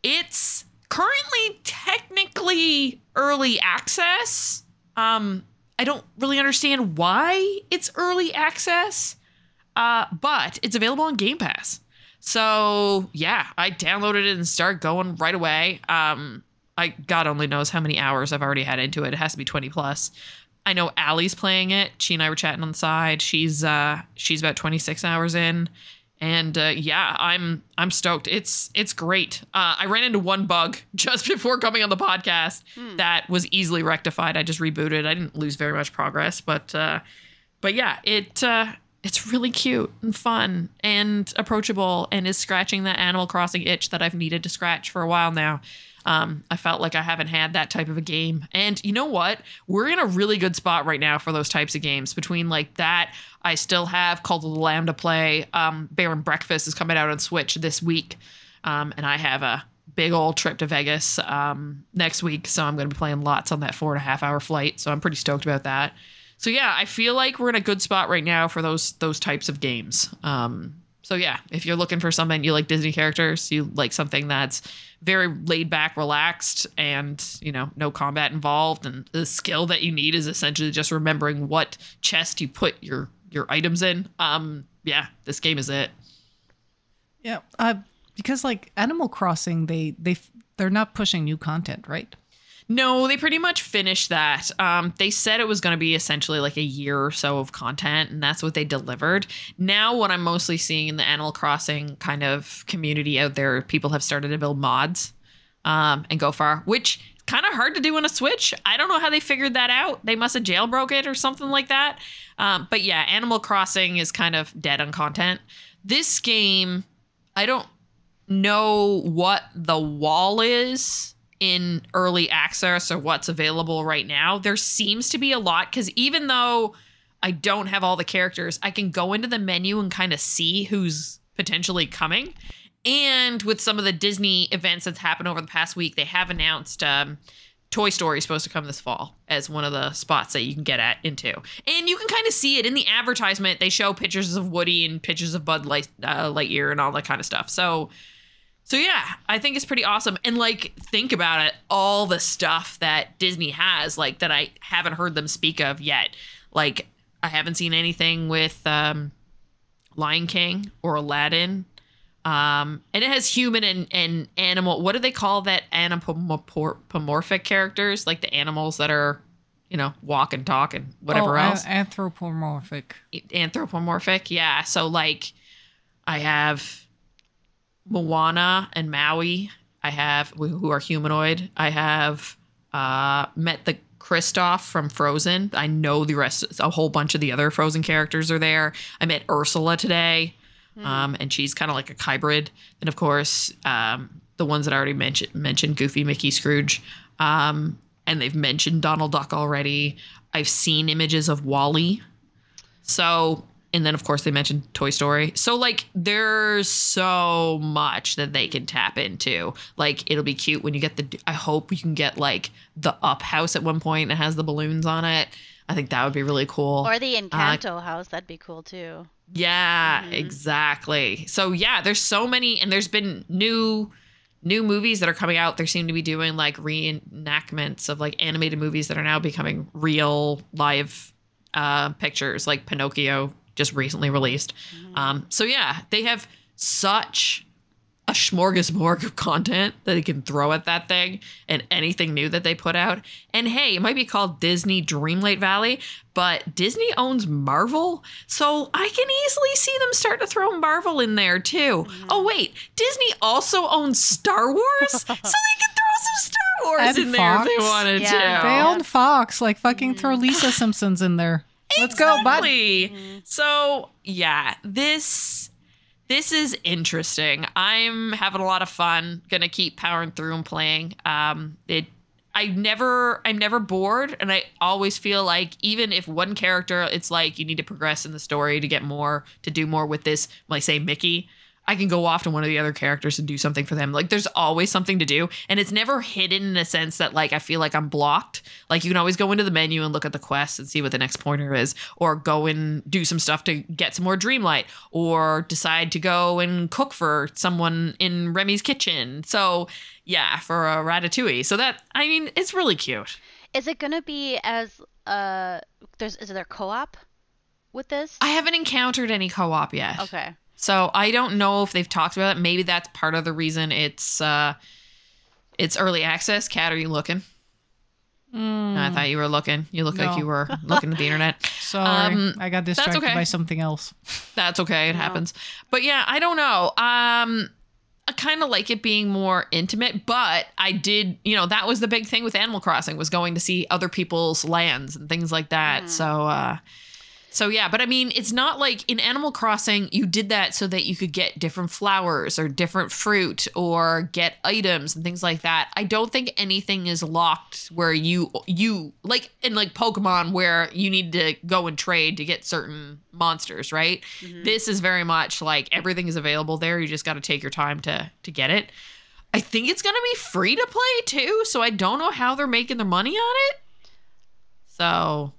it's currently technically early access. Um, I don't really understand why it's early access, uh, but it's available on Game Pass. So yeah, I downloaded it and started going right away. Um, I God only knows how many hours I've already had into it. It has to be twenty plus. I know Allie's playing it. She and I were chatting on the side. She's uh she's about 26 hours in. And uh, yeah, I'm I'm stoked. It's it's great. Uh, I ran into one bug just before coming on the podcast that was easily rectified. I just rebooted. I didn't lose very much progress, but uh, but yeah, it uh, it's really cute and fun and approachable and is scratching that Animal Crossing itch that I've needed to scratch for a while now. Um, I felt like I haven't had that type of a game. And you know what? We're in a really good spot right now for those types of games. Between like that, I still have Cult of the Lamb to play. Um, Bear and Breakfast is coming out on Switch this week. Um, and I have a big old trip to Vegas um, next week. So I'm going to be playing lots on that four and a half hour flight. So I'm pretty stoked about that. So yeah, I feel like we're in a good spot right now for those those types of games. Um, so yeah, if you're looking for something you like Disney characters, you like something that's very laid back, relaxed, and you know no combat involved, and the skill that you need is essentially just remembering what chest you put your your items in. Um, yeah, this game is it. Yeah, uh, because like Animal Crossing, they they they're not pushing new content, right? No, they pretty much finished that. Um, they said it was going to be essentially like a year or so of content, and that's what they delivered. Now, what I'm mostly seeing in the Animal Crossing kind of community out there, people have started to build mods um, and go far, which kind of hard to do on a Switch. I don't know how they figured that out. They must have jailbroke it or something like that. Um, but yeah, Animal Crossing is kind of dead on content. This game, I don't know what the wall is in early access or what's available right now. There seems to be a lot because even though I don't have all the characters, I can go into the menu and kind of see who's potentially coming. And with some of the Disney events that's happened over the past week, they have announced um, Toy Story is supposed to come this fall as one of the spots that you can get at into. And you can kind of see it in the advertisement. They show pictures of Woody and pictures of Buzz Light, uh, Lightyear and all that kind of stuff. So so yeah, I think it's pretty awesome. And like think about it, all the stuff that Disney has, like that I haven't heard them speak of yet. Like I haven't seen anything with um Lion King or Aladdin. Um, and it has human and, and animal. What do they call that anthropomorphic characters? Like the animals that are, you know, walk and talk and whatever Oh, else anthropomorphic. anthropomorphic. Yeah. So like I have Moana and Maui. I have who are humanoid. I have uh met the Kristoff from Frozen. I know the rest a whole bunch of the other Frozen characters are there. I met Ursula today. Um and she's kind of like a hybrid. And of course, um the ones that I already mentioned mentioned Goofy, Mickey, Scrooge. Um and they've mentioned Donald Duck already. I've seen images of WALL-E. So and then of course they mentioned Toy Story. So like there's so much that they can tap into. Like it'll be cute when you get the I hope you can get like the up house at one point it has the balloons on it. I think that would be really cool. Or the Encanto house, that'd be cool too. Yeah, exactly. So yeah, there's so many and there's been new new movies that are coming out. They seem to be doing like reenactments of like animated movies that are now becoming real live uh pictures like Pinocchio just recently released. Um so yeah, they have such a smorgasbord of content that they can throw at that thing and anything new that they put out. And hey, it might be called Disney Dreamlight Valley, but Disney owns Marvel, so I can easily see them start to throw Marvel in there too. Oh wait, Disney also owns Star Wars, so they can throw some Star Wars And in there if they Fox. wanted Yeah. to. They own Fox. Like fucking throw Lisa Simpsons in there. Let's go, bud. Exactly. So yeah, this this is interesting. I'm having a lot of fun. Gonna keep powering through and playing. Um, it. I never, I'm never bored, and I always feel like even if one character, it's like you need to progress in the story to get more, to do more with this. Like say Mickey, I can go off to one of the other characters and do something for them. Like there's always something to do, and it's never hidden in a sense that like I feel like I'm blocked. Like you can always go into the menu and look at the quest and see what the next pointer is, or go and do some stuff to get some more Dreamlight, or decide to go and cook for someone in Remy's kitchen. So yeah, for a Ratatouille. So that I mean, it's really cute. Is it gonna be as uh there's is there co-op with this? I haven't encountered any co-op yet. Okay. So I don't know if they've talked about it. Maybe that's part of the reason it's uh it's early access. Cat, are you looking? I thought you were looking. You look like you were looking at the internet. Sorry, Um, I got distracted okay. by something else. That's okay. It happens. But yeah, I don't know. Um I kind of like it being more intimate, but I did, you know, that was the big thing with Animal Crossing was going to see other people's lands and things like that. So uh so yeah, but I mean, it's not like in Animal Crossing you did that so that you could get different flowers or different fruit or get items and things like that. I don't think anything is locked where you you like in like Pokemon where you need to go and trade to get certain monsters, right? Mm-hmm. This is very much like everything is available there. You just got to take your time to to get it. I think it's going to be free to play too, so I don't know how they're making their money on it. So,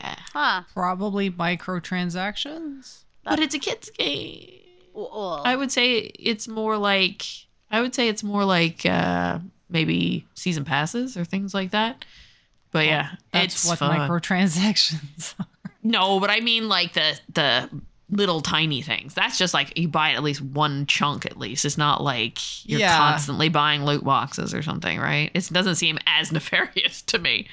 yeah. Huh. Probably microtransactions. But it's a kids game. Well, I would say it's more like I would say it's more like uh maybe season passes or things like that. But yeah, That's it's what fun. microtransactions. are. no, but I mean like the the little tiny things. That's just like you buy at least one chunk at least. It's not like you're Yeah. constantly buying loot boxes or something, right? It doesn't seem as nefarious to me.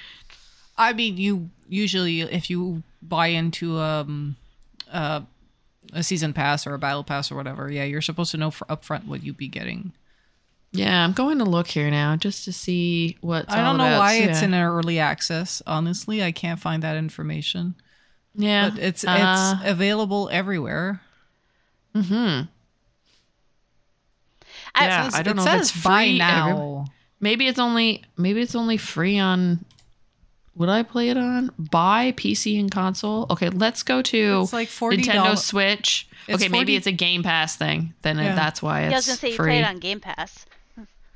I mean, you usually if you buy into um uh, a season pass or a battle pass or whatever, yeah, you're supposed to know for upfront what you'd be getting. Yeah, I'm going to look here now just to see what I don't know why it's in early access. Honestly, I can't find that information. Yeah, But it's uh, it's available everywhere. I- yeah, I don't it know if it's says buy free now. everywhere. Maybe it's only maybe it's only free on. Would I play it on buy PC and console? Okay, let's go to It's like 40 Nintendo Switch. It's okay, maybe it's a Game Pass thing. Then it- Yeah. that's why it's yeah, I was gonna say you free. play it on Game Pass.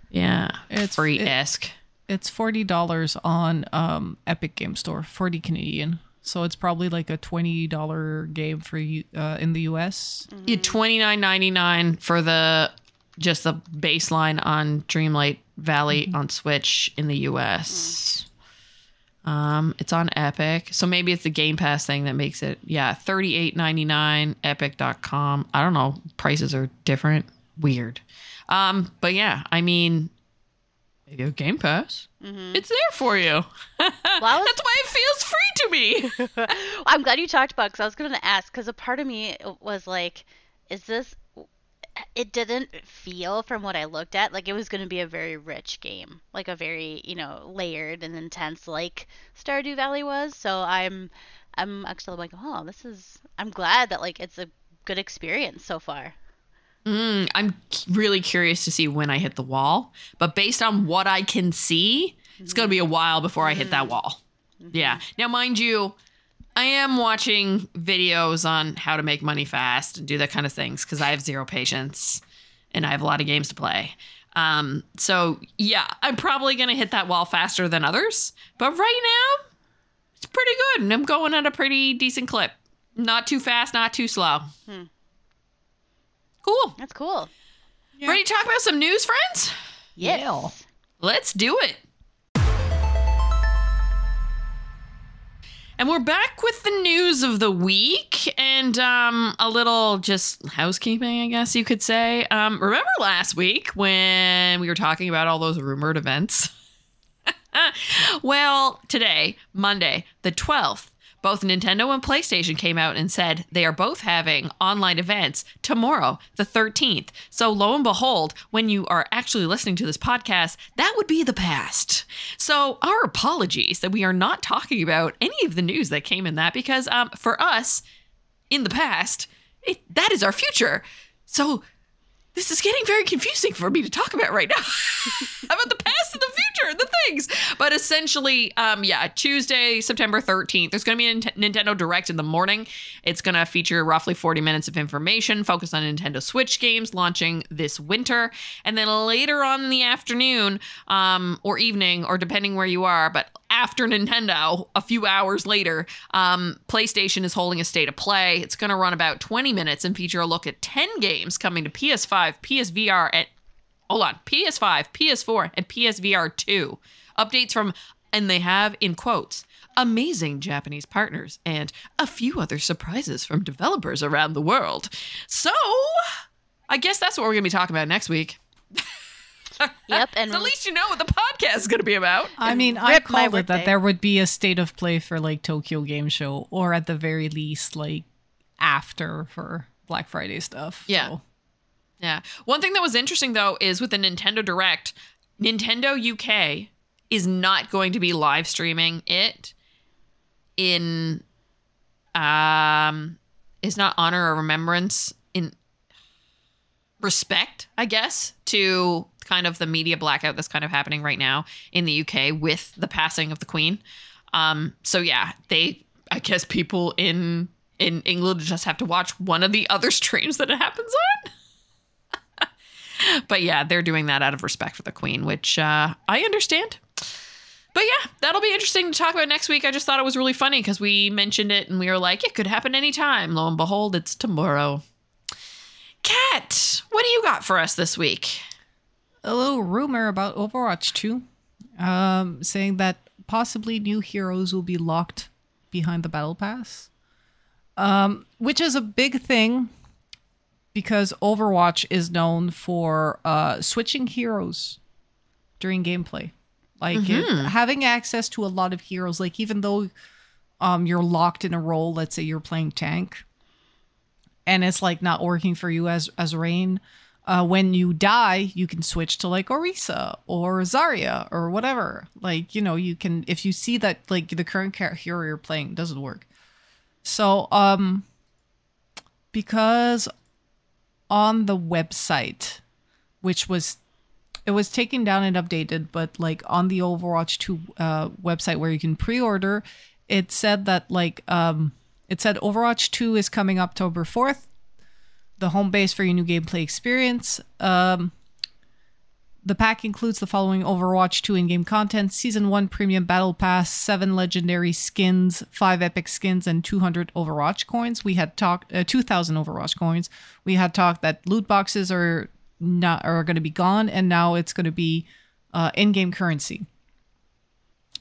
yeah, It's- free it- esque. It's forty dollars on um, Epic Game Store, forty Canadian. So it's probably like a twenty dollar game for you uh, in the US. You twenty nine ninety nine for the just the baseline on Dreamlight Valley on Switch in the US. Um, it's on Epic, so maybe it's the Game Pass thing that makes it. Yeah, thirty eight ninety nine. Epic.com. I don't know. Prices are different. Weird. Um, but yeah, I mean, you have Game Pass. It's there for you. Well, was- That's why it feels free to me. I'm glad you talked about because I was going to ask because a part of me was like, is this? It didn't feel from what I looked at like it was going to be a very rich game, like a very you know layered and intense like Stardew Valley was. So I'm, I'm actually like, oh, this is. I'm glad that like it's a good experience so far. Mm, I'm really curious to see when I hit the wall, but based on what I can see, it's going to be a mm-hmm. while before I hit that mm-hmm. wall. Yeah. Mm-hmm. Now, mind you, I am watching videos on how to make money fast and do that kind of things because I have zero patience and I have a lot of games to play. Um, so yeah, I'm probably gonna hit that wall faster than others, but right now it's pretty good, and I'm going at a pretty decent clip. Not too fast, not too slow. Hmm. Cool. That's cool. Ready to talk about some news, friends? Yes. Yeah. Let's do it. And we're back with the news of the week and um, a little just housekeeping, I guess you could say. Um, remember last week when we were talking about all those rumored events? well, today, Monday, the 12th, both Nintendo and PlayStation came out and said they are both having online events tomorrow, the 13th. So, lo and behold, when you are actually listening to this podcast, that would be the past. So, our apologies that we are not talking about any of the news that came in that because um, for us, in the past, it, that is our future. So, this is getting very confusing for me to talk about right now How about the past the things. But essentially, um, yeah, Tuesday, September 13th, there's going to be a Nintendo Direct in the morning. It's going to feature roughly 40 minutes of information focused on Nintendo Switch games launching this winter. And then later on in the afternoon um, or evening, or depending where you are, but after Nintendo, a few hours later, um, PlayStation is holding a state of play. It's going to run about 20 minutes and feature a look at 10 games coming to PS5, PSVR, and hold on, PS5, PS4, and PSVR 2. Updates from, and they have in quotes, amazing Japanese partners and a few other surprises from developers around the world. So, I guess that's what we're going to be talking about next week. Yep. And So at least you know what the podcast is going to be about. I mean, I called it that workday. there would be a state of play for like Tokyo Game Show, or at the very least, like after for Black Friday stuff. Yeah. So, Yeah. One thing that was interesting though is with the Nintendo Direct, Nintendo UK is not going to be live streaming it in um is not honor or remembrance in respect, I guess, to kind of the media blackout that's kind of happening right now in the UK with the passing of the Queen. Um, so yeah, they I guess people in in England just have to watch one of the other streams that it happens on. but yeah, they're doing that out of respect for the Queen, which uh, I understand. But yeah, that'll be interesting to talk about next week. I just thought it was really funny because we mentioned it and we were like, it could happen anytime. Lo and behold, it's tomorrow. Kat, what do you got for us this week? a little rumor about Overwatch 2, um, saying that possibly new heroes will be locked behind the battle pass, um, which is a big thing because Overwatch is known for uh, switching heroes during gameplay. Like it- having access to a lot of heroes, like even though um, you're locked in a role, let's say you're playing tank, and it's like not working for you as as Rein. Uh, when you die, you can switch to like Orisa or Zarya or whatever. Like you know, you can if you see that like the current hero you're playing doesn't work. So um, because on the website, which was it was taken down and updated, but like on the Overwatch 2 uh, website where you can pre-order, it said that like um it said Overwatch 2 is coming October 4th, the home base for your new gameplay experience. Um the pack includes the following Overwatch 2 in-game content: Season 1 Premium Battle Pass, 7 legendary skins, 5 epic skins and 200 Overwatch coins. We had talked uh, 2000 Overwatch coins. We had talked that loot boxes are not are going to be gone and now it's going to be uh, in-game currency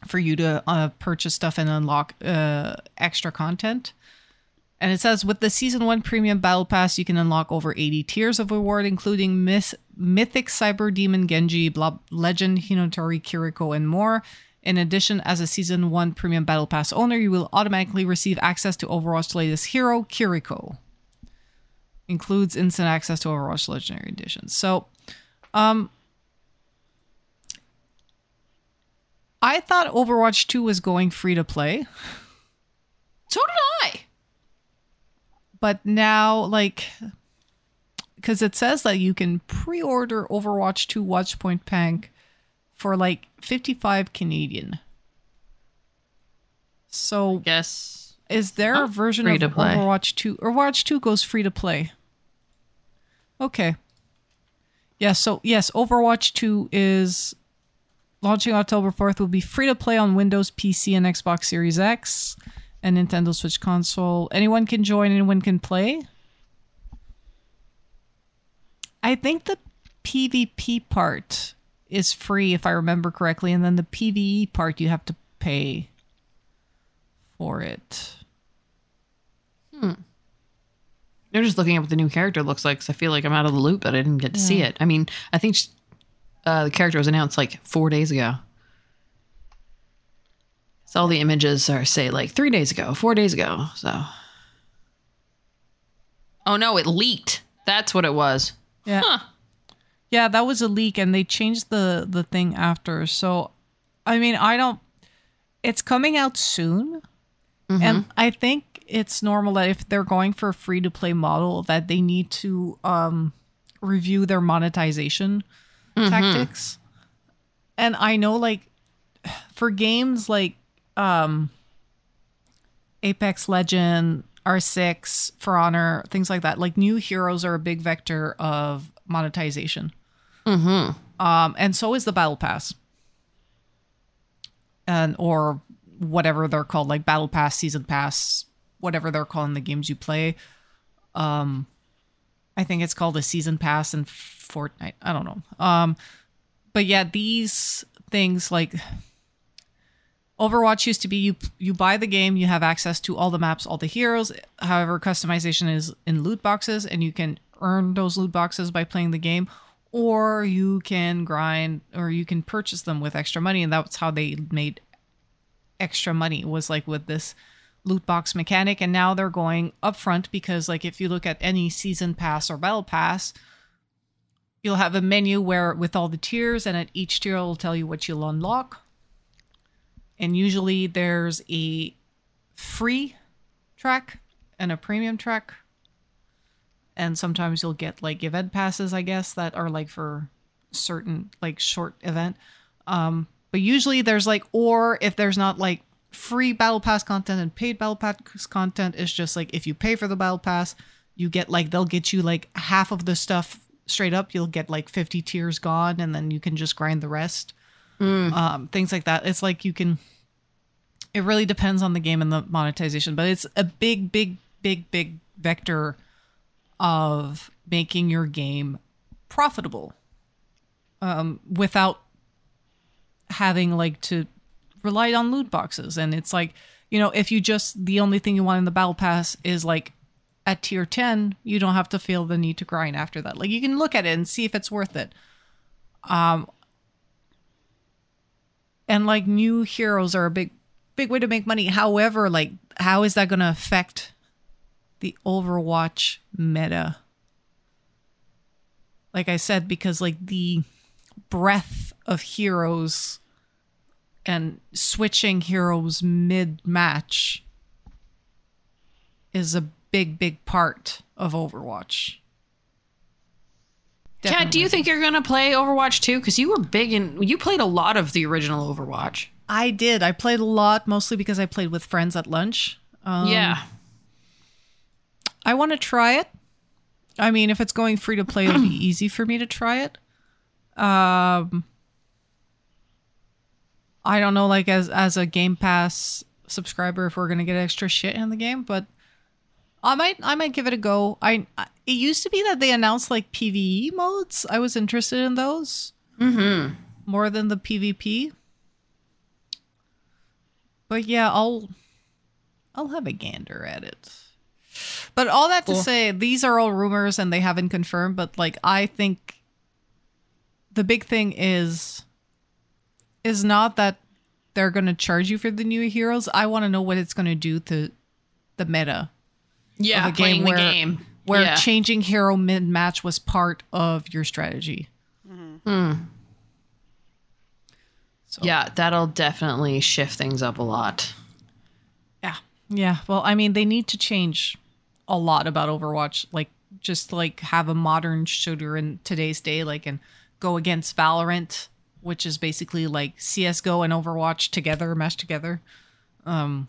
for you to uh, purchase stuff and unlock uh, extra content. And it says with the season one premium battle pass, you can unlock over 80 tiers of reward, including Myth- Mythic Cyber Demon Genji, Blob- Legend Hinotori Kiriko, and more. In addition, as a season one premium battle pass owner, you will automatically receive access to Overwatch's latest hero, Kiriko. Includes instant access to Overwatch Legendary Editions. So, um, I thought Overwatch 2 was going free to play. So did I. but now like because it says that you can pre-order overwatch 2 watchpoint pack for like 55 canadian so yes. Is there a version of play. Overwatch 2? Overwatch 2 goes free to play. Okay. Yeah, so yes, Overwatch 2 is launching October 4th will be free to play on Windows, PC, and Xbox Series X and Nintendo Switch console. Anyone can join, anyone can play. I think the PvP part is free if I remember correctly, and then the PvE part you have to pay for it. Hmm. They're just looking at what the new character looks like because I feel like I'm out of the loop, but I didn't get to see it. I mean, I think uh, the character was announced like four days ago. So all the images are say like three days ago, four days ago. So. Oh no, it leaked. That's what it was. Yeah. Huh. Yeah, that was a leak and they changed the the thing after. So I mean, I don't it's coming out soon. And I think it's normal that if they're going for a free to play model that they need to um review their monetization tactics. And I know like for games like um Apex Legend, R6, For Honor, things like that. Like new heroes are a big vector of monetization. Mm-hmm. Um, and so is the Battle Pass. And or whatever they're called, like Battle Pass, Season Pass, whatever they're calling the games you play. Um I think it's called a season pass in Fortnite. I don't know. Um but yeah, these things like Overwatch used to be you you buy the game, you have access to all the maps, all the heroes. However, customization is in loot boxes and you can earn those loot boxes by playing the game or you can grind or you can purchase them with extra money and that's how they made extra money was like with this loot box mechanic and now they're going upfront because like if you look at any season pass or battle pass you'll have a menu where with all the tiers and at each tier it'll tell you what you'll unlock and usually there's a free track and a premium track. And sometimes you'll get like event passes i guess that are like for certain like short event. Um but usually there's like or if there's not like free battle pass content and paid battle pass content it's just like if you pay for the battle pass you get like they'll get you like half of the stuff straight up. You'll get like 50 tiers gone and then you can just grind the rest. Um things like that. It's like you can it really depends on the game and the monetization but it's a big big big big vector of making your game profitable um, without having like to rely on loot boxes. And it's like you know if you just the only thing you want in the battle pass is like at tier 10 you don't have to feel the need to grind after that. Like you can look at it and see if it's worth it. Um and like new heroes are a big big way to make money however like how is that going to affect the overwatch meta like i said because like the breadth of heroes and switching heroes mid match is a big big part of overwatch Kat, do you think you're gonna play Overwatch 2? Because you were big in you played a lot of the original Overwatch. I did i played a lot mostly because i played with friends at lunch um, yeah. I want to try it. I mean, if it's going free to play, it'll be easy for me to try it. Um, I don't know, like as as a Game Pass subscriber, if we're gonna get extra shit in the game, but I might I might give it a go. I it used to be that they announced like PVE modes. I was interested in those Mm-hmm. more than the PvP. But yeah, I'll I'll have a gander at it. But all that to say, these are all rumors and they haven't confirmed, but like I think the big thing is is not that they're going to charge you for the new heroes. I want to know what it's going to do to the meta Yeah, of a game playing where, the game. where yeah. changing hero mid match was part of your strategy. Mm-hmm. Hmm. So, yeah, that'll definitely shift things up a lot. Yeah. Yeah. Well, I mean, they need to change a lot about Overwatch. Like, just like have a modern shooter in today's day, like, and go against Valorant, which is basically like CSGO and Overwatch together, meshed together. Um,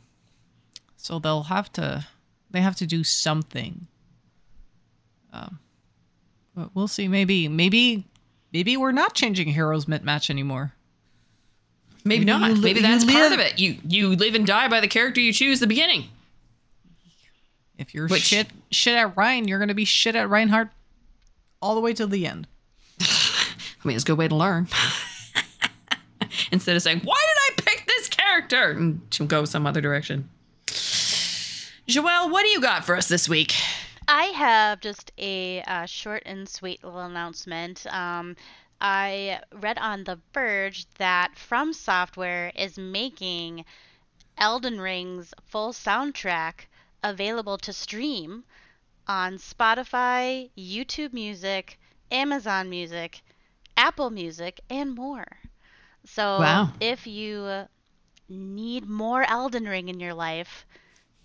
So they'll have to they have to do something. Um, but we'll see. Maybe maybe maybe we're not changing heroes mid match anymore. Maybe, Maybe not. li- Maybe you that's part of it. You you live and die by the character you choose at the beginning. If you're Which- shit shit at Rein, you're gonna be shit at Reinhardt all the way till the end. I mean, it's a good way to learn. Instead of saying, "Why did I pick this character?" and she'll go some other direction. Joelle, what do you got for us this week? I have just a uh, short and sweet little announcement. Um, I read on The Verge that From Software is making Elden Ring's full soundtrack available to stream on Spotify, YouTube Music, Amazon Music, Apple Music, and more. So Wow. if you need more Elden Ring in your life,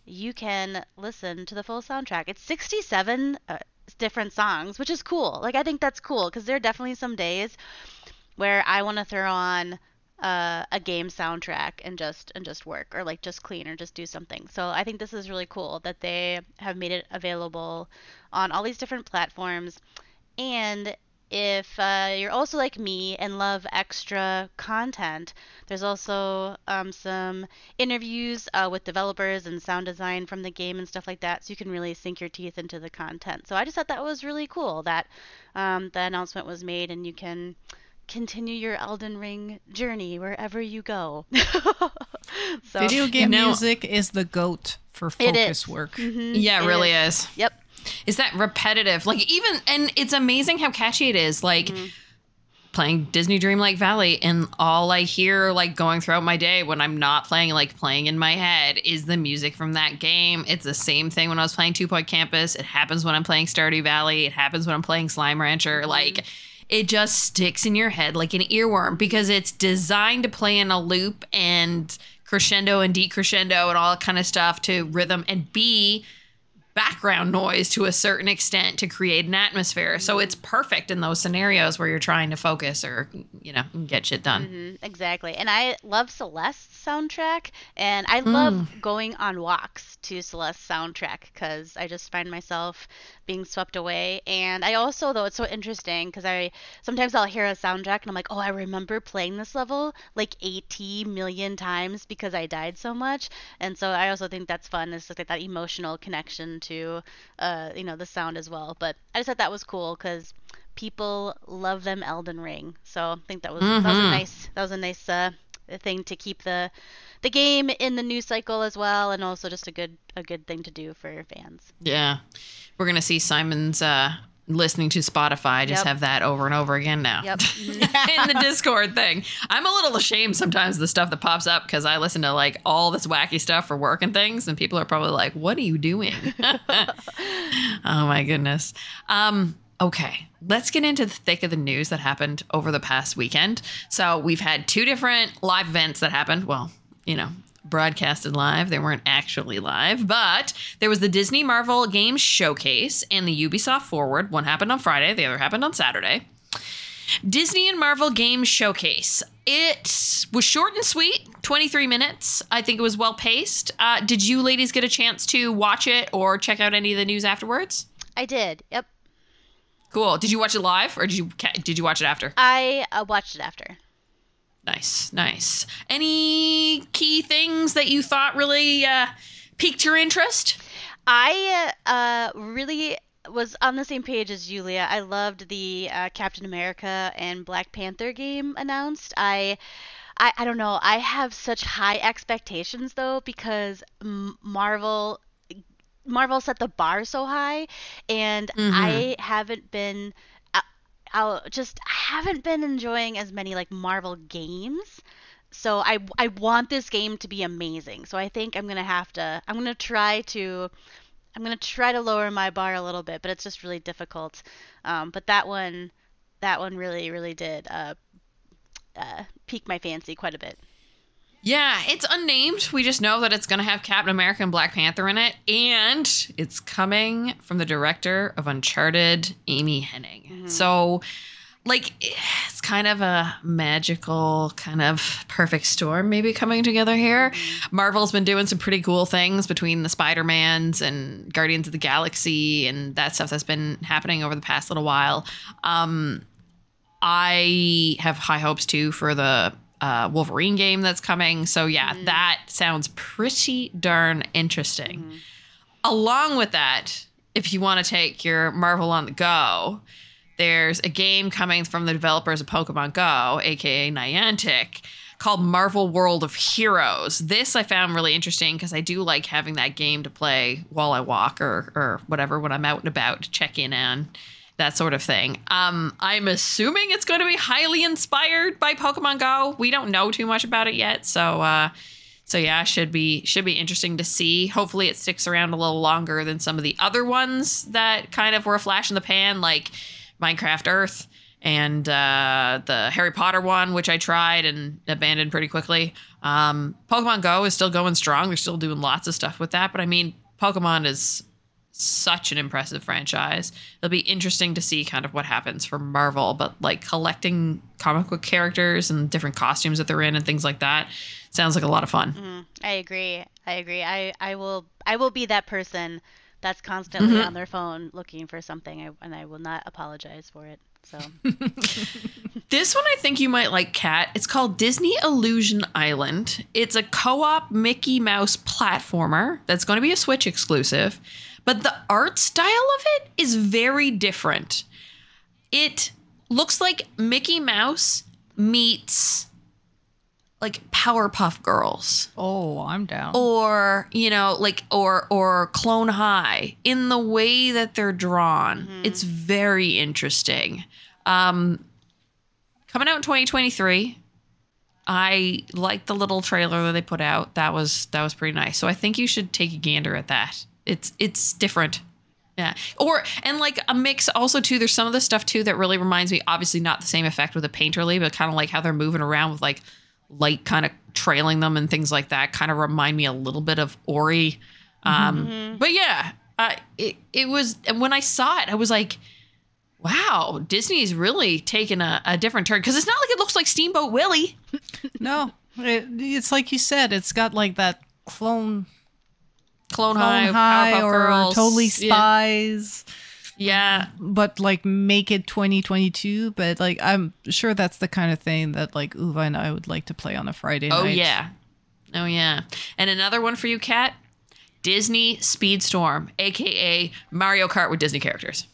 you can listen to the full soundtrack. It's 67 uh, different songs, which is cool. Like I think that's cool because there are definitely some days where I want to throw on uh, a game soundtrack and just and just work or like just clean or just do something. So I think this is really cool that they have made it available on all these different platforms. And if uh, you're also like me and love extra content, there's also um, some interviews uh, with developers and sound design from the game and stuff like that, so you can really sink your teeth into the content. So I just thought that was really cool that um, the announcement was made, and you can continue your Elden Ring journey wherever you go. so Video game Now- music is the goat for focus is. work. Mhm, Yeah, it really is. Yep. Is that repetitive? Like even and it's amazing how catchy it is. Like mm-hmm. playing Disney Dreamlight Valley and all I hear like going throughout my day when I'm not playing like playing in my head is the music from that game. It's the same thing when I was playing Two Point Campus. It happens when I'm playing Stardew Valley. It happens when I'm playing Slime Rancher. Mm-hmm. Like it just sticks in your head like an earworm because it's designed to play in a loop and crescendo and decrescendo and all that kind of stuff to rhythm and be background noise to a certain extent to create an atmosphere. So it's perfect in those scenarios where you're trying to focus or you know get shit done. Mhm, exactly. And I love Celeste's soundtrack, and I love going on walks to Celeste's soundtrack because I just find myself being swept away. And I also, though, it's so interesting because I sometimes I'll hear a soundtrack and I'm like, oh, I remember playing this level like 80 million times because I died so much. And so I also think that's fun. It's like that emotional connection to, uh, you know, the sound as well. But I just thought that was cool because people love them Elden Ring. So I think that was that was a nice that was a nice uh, thing to keep the the game in the news cycle as well, and also just a good a good thing to do for fans. Yeah, we're gonna see Simon's uh, listening to Spotify. Just Yep. have that over and over again now. Yep. In the Discord thing. I'm a little ashamed sometimes of the stuff that pops up because I listen to like all this wacky stuff for work and things, and people are probably like, "What are you doing?" oh my goodness. Um, okay, let's get into the thick of the news that happened over the past weekend. So we've had two different live events that happened. Well, you know. Broadcasted live. They weren't actually live, but there was the Disney Marvel Games Showcase and the Ubisoft Forward. One happened on Friday, the other happened on Saturday. Disney and Marvel Games Showcase. It was short and sweet, 23 minutes. I think it was well paced. Uh, did you ladies get a chance to watch it or check out any of the news afterwards? I did. Yep. Cool. Did you watch it live or did you did you watch it after? I uh, watched it after. Nice, nice. Any key things that you thought really uh, piqued your interest? I uh, really was on the same page as Julia. I loved the uh, Captain America and Black Panther game announced. I, I, I don't know. I have such high expectations though because M- Marvel, Marvel set the bar so high, and I haven't been. I- I'll just I haven't been enjoying as many like Marvel games so I I want this game to be amazing. So I think I'm gonna have to I'm gonna try to I'm gonna try to lower my bar a little bit, but it's just really difficult. Um, but that one that one really really did uh, uh, pique my fancy quite a bit. Yeah, it's unnamed. We just know that it's going to have Captain America and Black Panther in it. And it's coming from the director of Uncharted, Amy Hennig. So like it's kind of a magical kind of perfect storm maybe coming together here. Marvel's been doing some pretty cool things between the Spider-Mans and Guardians of the Galaxy and that stuff that's been happening over the past little while. Um I have high hopes too for the uh, Wolverine game that's coming. So yeah, that sounds pretty darn interesting. Along with that, if you want to take your Marvel on the go, there's a game coming from the developers of Pokemon Go, aka Niantic, called Marvel World of Heroes. This I found really interesting because I do like having that game to play while I walk or or whatever when I'm out and about to check in on that sort of thing. Um, I'm assuming it's going to be highly inspired by Pokemon Go. We don't know too much about it yet, so uh, so yeah, should be should be interesting to see. Hopefully, it sticks around a little longer than some of the other ones that kind of were a flash in the pan, like Minecraft Earth and uh, the Harry Potter one, which I tried and abandoned pretty quickly. Um, Pokemon Go is still going strong. They're still doing lots of stuff with that, but I mean, Pokemon is such an impressive franchise. It'll be interesting to see kind of what happens for Marvel, but like collecting comic book characters and different costumes that they're in and things like that sounds like a lot of fun. Mm, I agree. I agree. I, I will I will be that person that's constantly Mhm. on their phone looking for something, and I will not apologize for it. So This one I think you might like, Kat. It's called Disney Illusion Island. It's a co op Mickey Mouse platformer that's going to be a Switch exclusive, but the art style of it is very different. It looks like Mickey Mouse meets like Powerpuff Girls. Oh, I'm down. or you know like or or clone high. In the way that they're drawn it's very interesting. Um coming out in 2023 i like the little trailer that they put out. That was that was pretty nice. So i think you should take a gander at that it's it's different. Yeah. Or and like a mix also too there's some of the stuff too that really reminds me obviously not the same effect with a painterly but kind of like how they're moving around with like light kind of trailing them and things like that kind of remind me a little bit of ori. Um but yeah uh, it, it was and when i saw it i was like wow disney's really taken a, a different turn. Because it's not like it looks like steamboat willie. No, it, it's like you said. It's got like that clone, clone, clone high, high, Powerpuff or Girls. totally Yeah. spies. yeah But like make it 2022. But like I'm sure that's the kind of thing that like Uva and I would like to play on a Friday Oh night. Oh, yeah. Oh yeah. And another one for you, Kat. Disney Speedstorm, aka Mario Kart with Disney characters.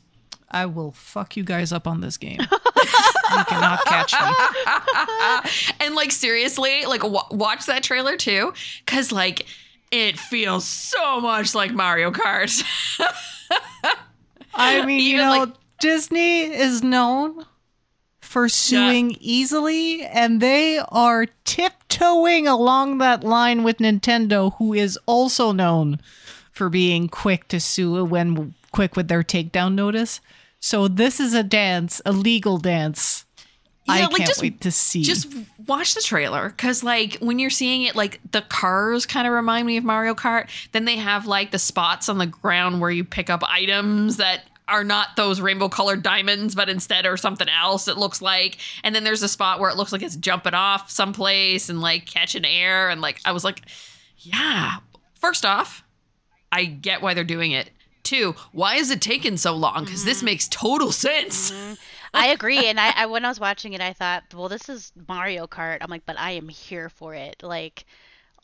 I will fuck you guys up on this game. you cannot catch me. And like seriously, like w- watch that trailer too, because like it feels so much like Mario Kart. I mean, you know, like- Disney is known for suing easily, and they are tiptoeing along that line with Nintendo, who is also known for being quick to sue when quick with their takedown notice. So this is a dance, a legal dance. I Yeah, like, can't just- wait to see. Just watch the trailer because, like, when you're seeing it, like the cars kind of remind me of Mario Kart. Then they have like the spots on the ground where you pick up items that are not those rainbow colored diamonds, but instead are something else. It looks like, and then there's a spot where it looks like it's jumping off someplace and like catching air, and like I was like, yeah. First off, I get why they're doing it. Two, why is it taking so long? Because this mm-hmm. makes total sense. Mm-hmm. I agree. And I, I when I was watching it, I thought, well, this is Mario Kart. I'm like, but I am here for it. Like,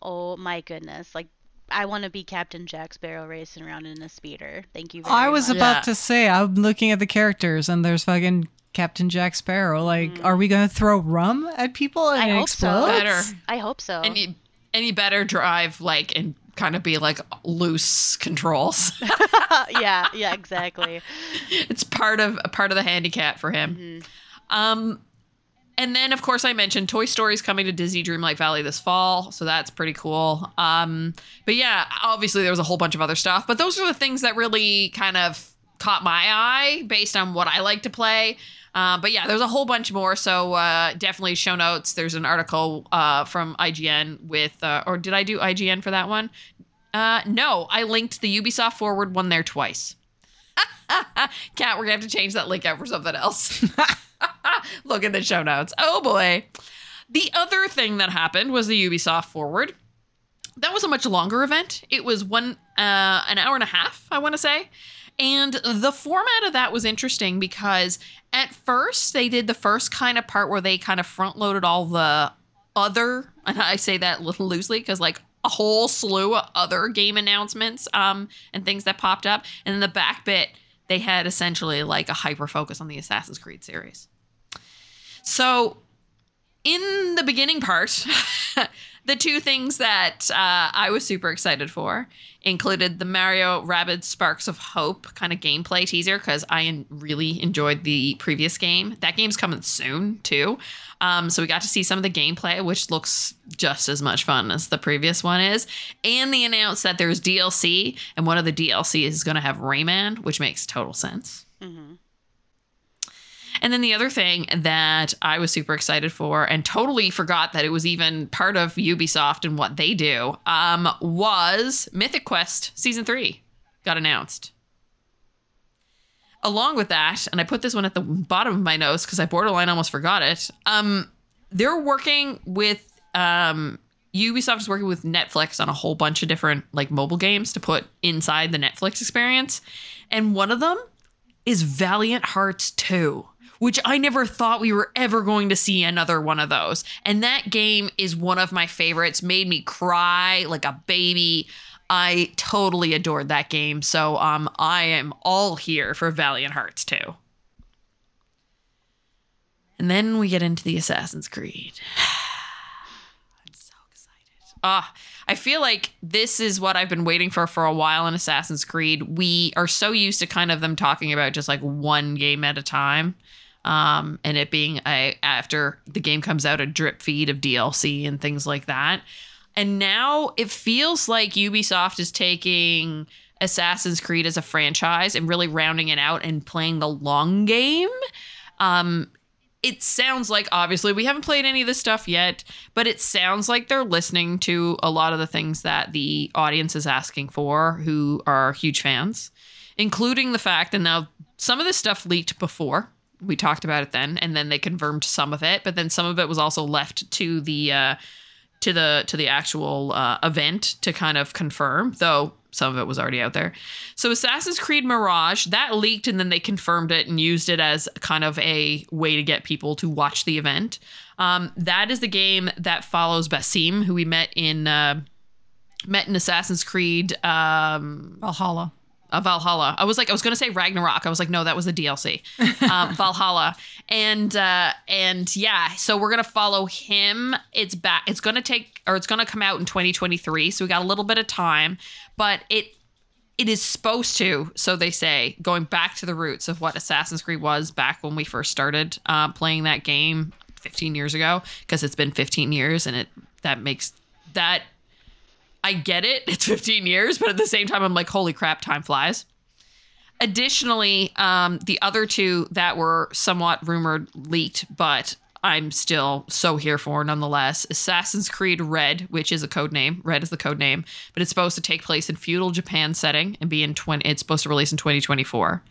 oh my goodness, like. I want to be Captain Jack Sparrow racing around in a speeder. Thank you very much. I was much. about Yeah. to say, I'm looking at the characters, and there's fucking Captain Jack Sparrow. Like, mm-hmm. are we going to throw rum at people and I it hope so. Better. I hope so. Any any better drive like and kind of be like loose controls. yeah, yeah, exactly. it's part of part of the handicap for him. Um, and then of course I mentioned Toy Story's coming to Disney Dreamlight Valley this fall, so that's pretty cool. Um, but yeah, obviously there was a whole bunch of other stuff, but those are the things that really kind of caught my eye based on what I like to play. Uh, but yeah, there's a whole bunch more. So uh, definitely show notes. There's an article uh, from IGN with, uh, or did I do IGN for that one? Uh, no, I linked the Ubisoft Forward one there twice. Kat, we're gonna have to change that link out for something else. Look in the show notes. Oh boy. The other thing that happened was the Ubisoft Forward. That was a much longer event. It was one uh, an hour and a half, I want to say. And the format of that was interesting because at first they did the first kind of part where they kind of front loaded all the other, and I say that a little loosely because like a whole slew of other game announcements um, and things that popped up. And then the back bit, they had essentially like a hyper focus on the Assassin's Creed series. So in the beginning part, the two things that uh, I was super excited for included the Mario Rabbids Sparks of Hope kind of gameplay teaser because I really enjoyed the previous game. That game's coming soon too. Um, so we got to see some of the gameplay, which looks just as much fun as the previous one is. And they announced that there's DLC, and one of the DLC is going to have Rayman, which makes total sense. And then the other thing that I was super excited for and totally forgot that it was even part of Ubisoft and what they do um, was Mythic Quest Season 3 got announced. Along with that, and I put this one at the bottom of my notes because I borderline almost forgot it. Um, they're working with um, Ubisoft is working with Netflix on a whole bunch of different like mobile games to put inside the Netflix experience, and one of them is Valiant Hearts 2, which I never thought we were ever going to see another one of those. And that game is one of my favorites, made me cry like a baby. I totally adored that game. So um I am all here for Valiant Hearts 2. And then we get into the Assassin's Creed. I'm so excited. Ah, I feel like this is what I've been waiting for for a while in Assassin's Creed. We are so used to kind of them talking about just like one game at a time. Um, and it being a after the game comes out a drip feed of DLC and things like that. And now it feels like Ubisoft is taking Assassin's Creed as a franchise and really rounding it out and playing the long game. Um, it sounds like obviously we haven't played any of this stuff yet, but it sounds like they're listening to a lot of the things that the audience is asking for, who are huge fans, including the fact, and now some of this stuff leaked before. We talked about it then, and then they confirmed some of it, but then some of it was also left to the uh, to the to the actual uh, event to kind of confirm, though some of it was already out there. So Assassin's Creed Mirage that leaked, and then they confirmed it and used it as kind of a way to get people to watch the event. Um, that is the game that follows Basim, who we met in uh, met in Assassin's Creed um, Valhalla. Uh, Valhalla. I was like, I was gonna say Ragnarok. I was like, no, that was the DLC, um, Valhalla. And uh, and yeah, so we're gonna follow him. It's back. It's gonna take, or it's gonna come out in 2023. So we got a little bit of time, but it it is supposed to, so they say, going back to the roots of what Assassin's Creed was back when we first started uh, playing that game 15 years ago, because it's been 15 years, and it that makes that I get it. It's 15 years, but at the same time, I'm like, holy crap, time flies. Additionally, um, the other two that were somewhat rumored leaked, but I'm still so here for nonetheless. Assassin's Creed Red, which is a code name. Red is the code name, but it's supposed to take place in feudal Japan setting and be in 20. It's supposed to release in 2024.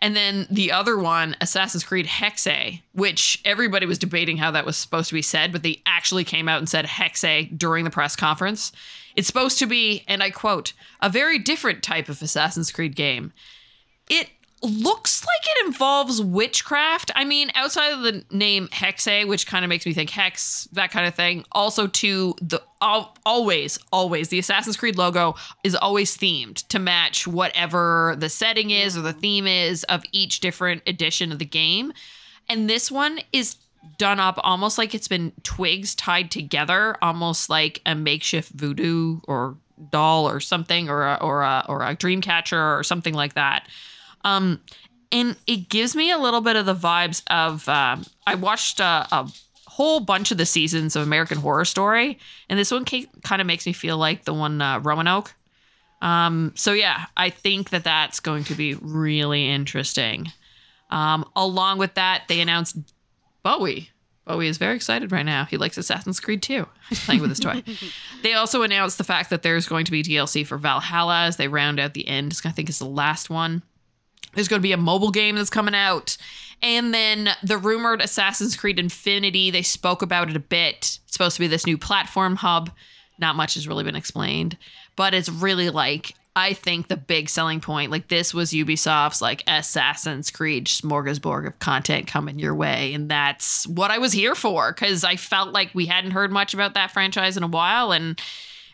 And then the other one, Assassin's Creed Hexe, which everybody was debating how that was supposed to be said, but they actually came out and said Hexe during the press conference. It's supposed to be, and I quote, a very different type of Assassin's Creed game. It looks like it involves witchcraft. I mean, outside of the name Hexe, which kind of makes me think hex, that kind of thing. Also, to the al- always, always the Assassin's Creed logo is always themed to match whatever the setting is or the mm. theme is of each different edition of the game. And this one is done up almost like it's been twigs tied together, almost like a makeshift voodoo or doll or something, or a, or a, or a dream catcher or something like that. Um, and it gives me a little bit of the vibes of um I watched uh, a whole bunch of the seasons of American Horror Story, and this one kind of makes me feel like the one uh, Roanoke. Um, so yeah, I think that that's going to be really interesting. Um, along with that, they announced Bowie. Bowie is very excited right now. He likes Assassin's Creed too. He's playing with his toy. they also announced the fact that there's going to be DLC for Valhalla as they round out the end. I think it's the last one. There's going to be a mobile game that's coming out. And then the rumored Assassin's Creed Infinity, they spoke about it a bit. It's supposed to be this new platform hub. Not much has really been explained, but it's really like I think the big selling point, like this was Ubisoft's like Assassin's Creed smorgasbord of content coming your way. And that's what I was here for because I felt like we hadn't heard much about that franchise in a while. And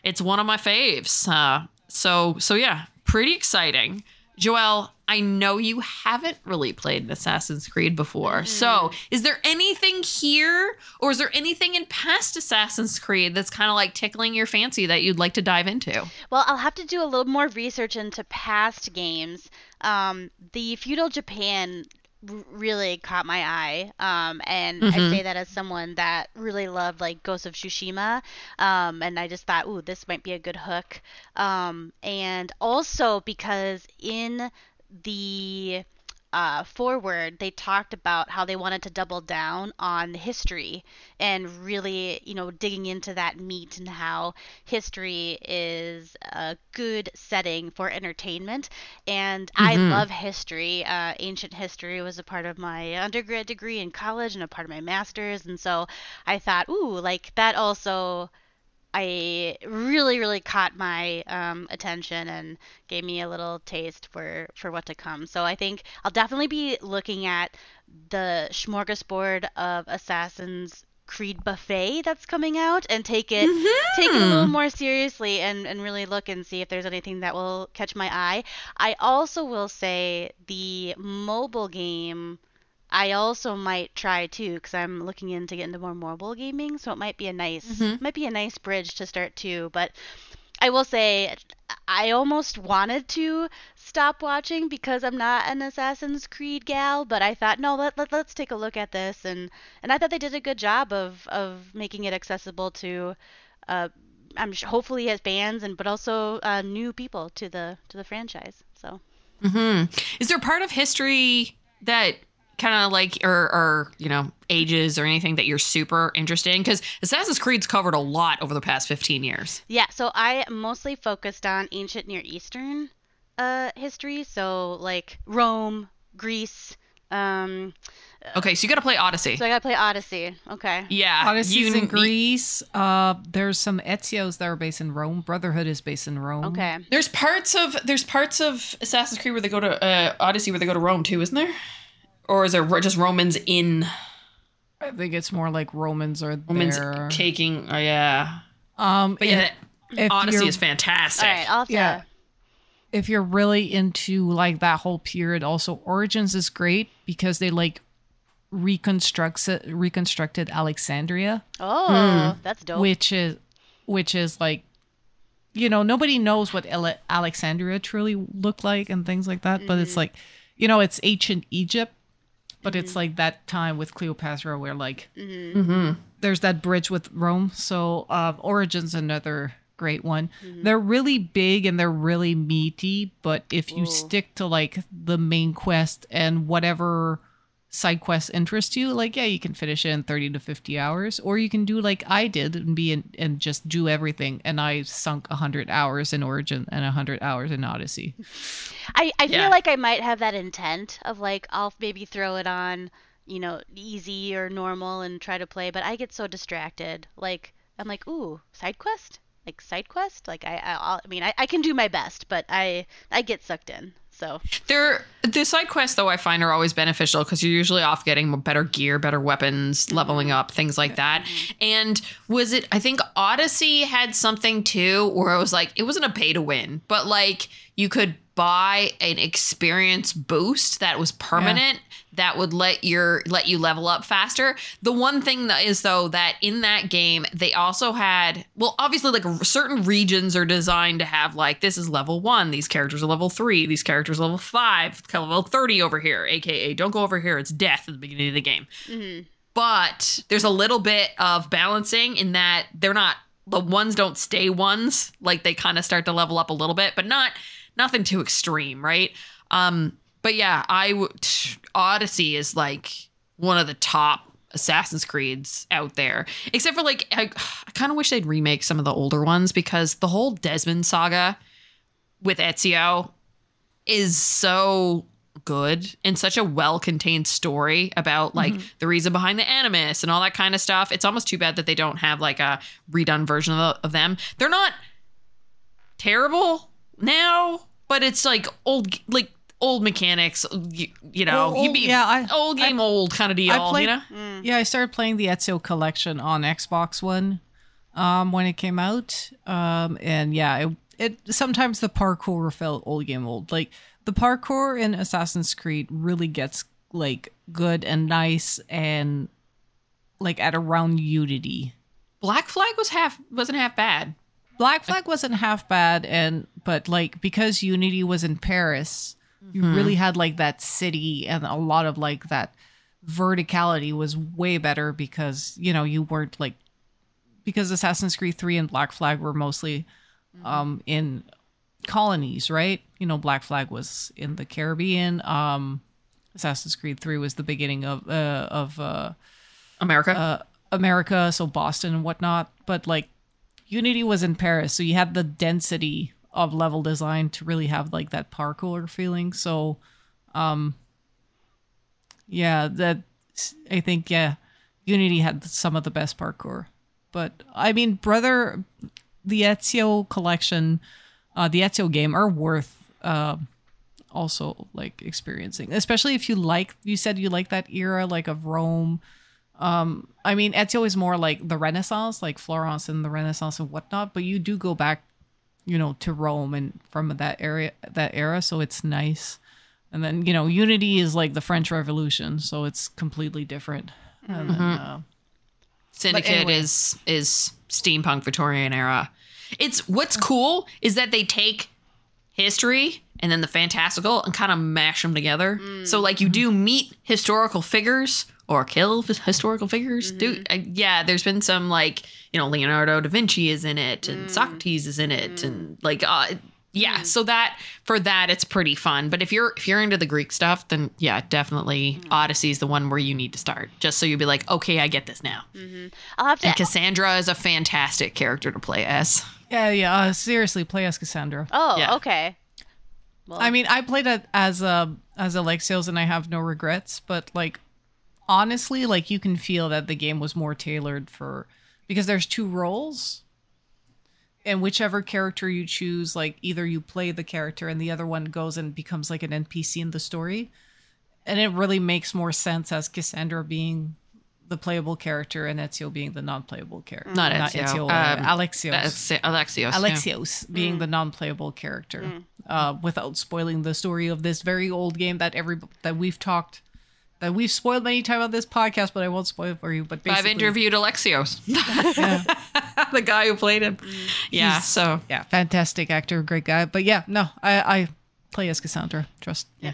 it's one of my faves. Uh, so, so yeah, pretty exciting. Joelle, I know you haven't really played Assassin's Creed before. So, is there anything here or is there anything in past Assassin's Creed that's kind of like tickling your fancy that you'd like to dive into? Well, I'll have to do a little more research into past games. Um, the feudal Japan really caught my eye, um, and I say that as someone that really loved like Ghost of Tsushima, um, and I just thought, ooh, this might be a good hook. Um, and also because in the uh, forward, they talked about how they wanted to double down on history and really, you know, digging into that meat and how history is a good setting for entertainment. And I love history. Uh, ancient history was a part of my undergrad degree in college and a part of my master's. And so I thought, ooh, like that also. I really, really caught my um, attention and gave me a little taste for for what to come. So I think I'll definitely be looking at the smorgasbord of Assassin's Creed buffet that's coming out and take it take it a little more seriously and and really look and see if there's anything that will catch my eye. I also will say the mobile game I also might try too because I'm looking into getting into more mobile gaming, so it might be a nice might be a nice bridge to start too. But I will say I almost wanted to stop watching because I'm not an Assassin's Creed gal, but I thought no, let, let let's take a look at this and and I thought they did a good job of of making it accessible to uh I'm sh- hopefully as fans and but also uh, new people to the to the franchise. So Is there part of history that kind of like or or you know ages or anything that you're super interested in because assassin's creed's covered a lot over the past 15 years Yeah, so I mostly focused on ancient Near Eastern uh, history, so like Rome, Greece. Um, okay so you gotta play odyssey so I gotta play Odyssey. Okay. yeah Odyssey's you- in Greece. Uh, there's some Ezio's that are based in Rome. Brotherhood is based in Rome. Okay. there's parts of there's parts of assassin's creed where they go to uh, odyssey where they go to rome too isn't there or is there ro- just romans in I think it's more like Romans are romans there. taking oh yeah Um, but yeah if odyssey you're- is fantastic All right. I'll have to, Yeah. if you're really into like that whole period, also Origins is great because they like reconstructs it, reconstructed Alexandria, Oh, that's dope. which is which is like you know nobody knows what Ale- Alexandria truly looked like and things like that, but it's like you know it's ancient Egypt, but it's mm-hmm. like that time with Cleopatra where like mm-hmm. Mm-hmm. there's that bridge with Rome. So uh, um, Origins another great one. They're really big and they're really meaty, but if you stick to like the main quest and whatever side quests interest you, like yeah, you can finish it in 30 to 50 hours or you can do like I did and be in, and just do everything and I sunk 100 hours in Origin and 100 hours in Odyssey. I, I feel like I might have that intent of like I'll maybe throw it on, you know, easy or normal and try to play, but I get so distracted. Like I'm like, ooh, side quest, like side quest. Like I, I, I mean, I, I can do my best, but I, I get sucked in. So They're the side quests though I find are always beneficial because you're usually off getting better gear, better weapons, leveling up, things like that. And was it I think Odyssey had something too where it was like it wasn't a pay to win, but like you could buy an experience boost that was permanent that would let your let you level up faster. The one thing that is though that in that game they also had well obviously like certain regions are designed to have like this is level 1, these characters are level 3, these characters are level 5, level 30 over here, aka don't go over here, it's death at the beginning of the game. Mm-hmm. But there's a little bit of balancing in that they're not the ones don't stay ones, like they kind of start to level up a little bit, but not nothing too extreme, right? Um but yeah, I w- t- Odyssey is like one of the top Assassin's Creeds out there. Except for like I, I kind of wish they'd remake some of the older ones because the whole Desmond saga with Ezio is so good and such a well-contained story about like the reason behind the animus and all that kind of stuff. It's almost too bad that they don't have like a redone version of, of them. They're not terrible now, but it's like old like old mechanics, you, you know, Well, you old- be yeah, I- old game old kind of deal, I played- you know? Mm. Yeah, I started playing the Ezio collection on Xbox One um, when it came out, um, and yeah, it, it sometimes the parkour felt old game old. Like the parkour in Assassin's Creed really gets like good and nice and like at around Unity. Black Flag was half wasn't half bad. Black Flag wasn't half bad, and but like because Unity was in Paris, you really had like that city and a lot of like that verticality was way better because you know you weren't like because Assassin's Creed 3 and Black Flag were mostly um in colonies, right? You know, Black Flag was in the Caribbean. Um Assassin's Creed 3 was the beginning of uh of uh America. uh, America, so Boston and whatnot. But like Unity was in Paris, so you had the density of level design to really have like that parkour feeling. So, um, yeah, that I think yeah, Unity had some of the best parkour. But I mean, brother, the Ezio collection, uh, the Ezio game are worth. Uh, also like experiencing especially if you like you said you like that era like of rome um i mean ezio is more like the renaissance like florence and the renaissance and whatnot but you do go back you know to rome and from that area that era so it's nice and then you know unity is like the french revolution so it's completely different and then, uh, Syndicate anyway. is is steampunk Victorian era. It's what's cool is that they take history and then the fantastical and kind of mash them together. So like you do meet historical figures or kill f- historical figures. Do uh, yeah, there's been some like you know Leonardo da Vinci is in it and Socrates is in it and like uh, yeah. So that for that it's pretty fun. But if you're if you're into the Greek stuff, then yeah, definitely Odyssey is the one where you need to start. Just so you'll be like, okay, I get this now. I'll have to. And Cassandra is a fantastic character to play as. yeah yeah uh, seriously play as cassandra oh, Yeah. okay. Well, I mean, I played it as a as Alexios, and I have no regrets. But like, honestly, like you can feel that the game was more tailored for because there's two roles, and whichever character you choose, like either you play the character and the other one goes and becomes like an NPC in the story, and it really makes more sense as Cassandra being the playable character and Ezio being the non-playable character. Not Ezio, uh, um, Alexios. That's Alexios. yeah. Alexios being the non-playable character, uh, without spoiling the story of this very old game that every that we've talked, that we've spoiled many times on this podcast, but I won't spoil it for you. But basically, I've interviewed Alexios, the guy who played him. Yeah, He's- so yeah, fantastic actor, great guy. But yeah, no, I I play as Cassandra. Trust, yeah.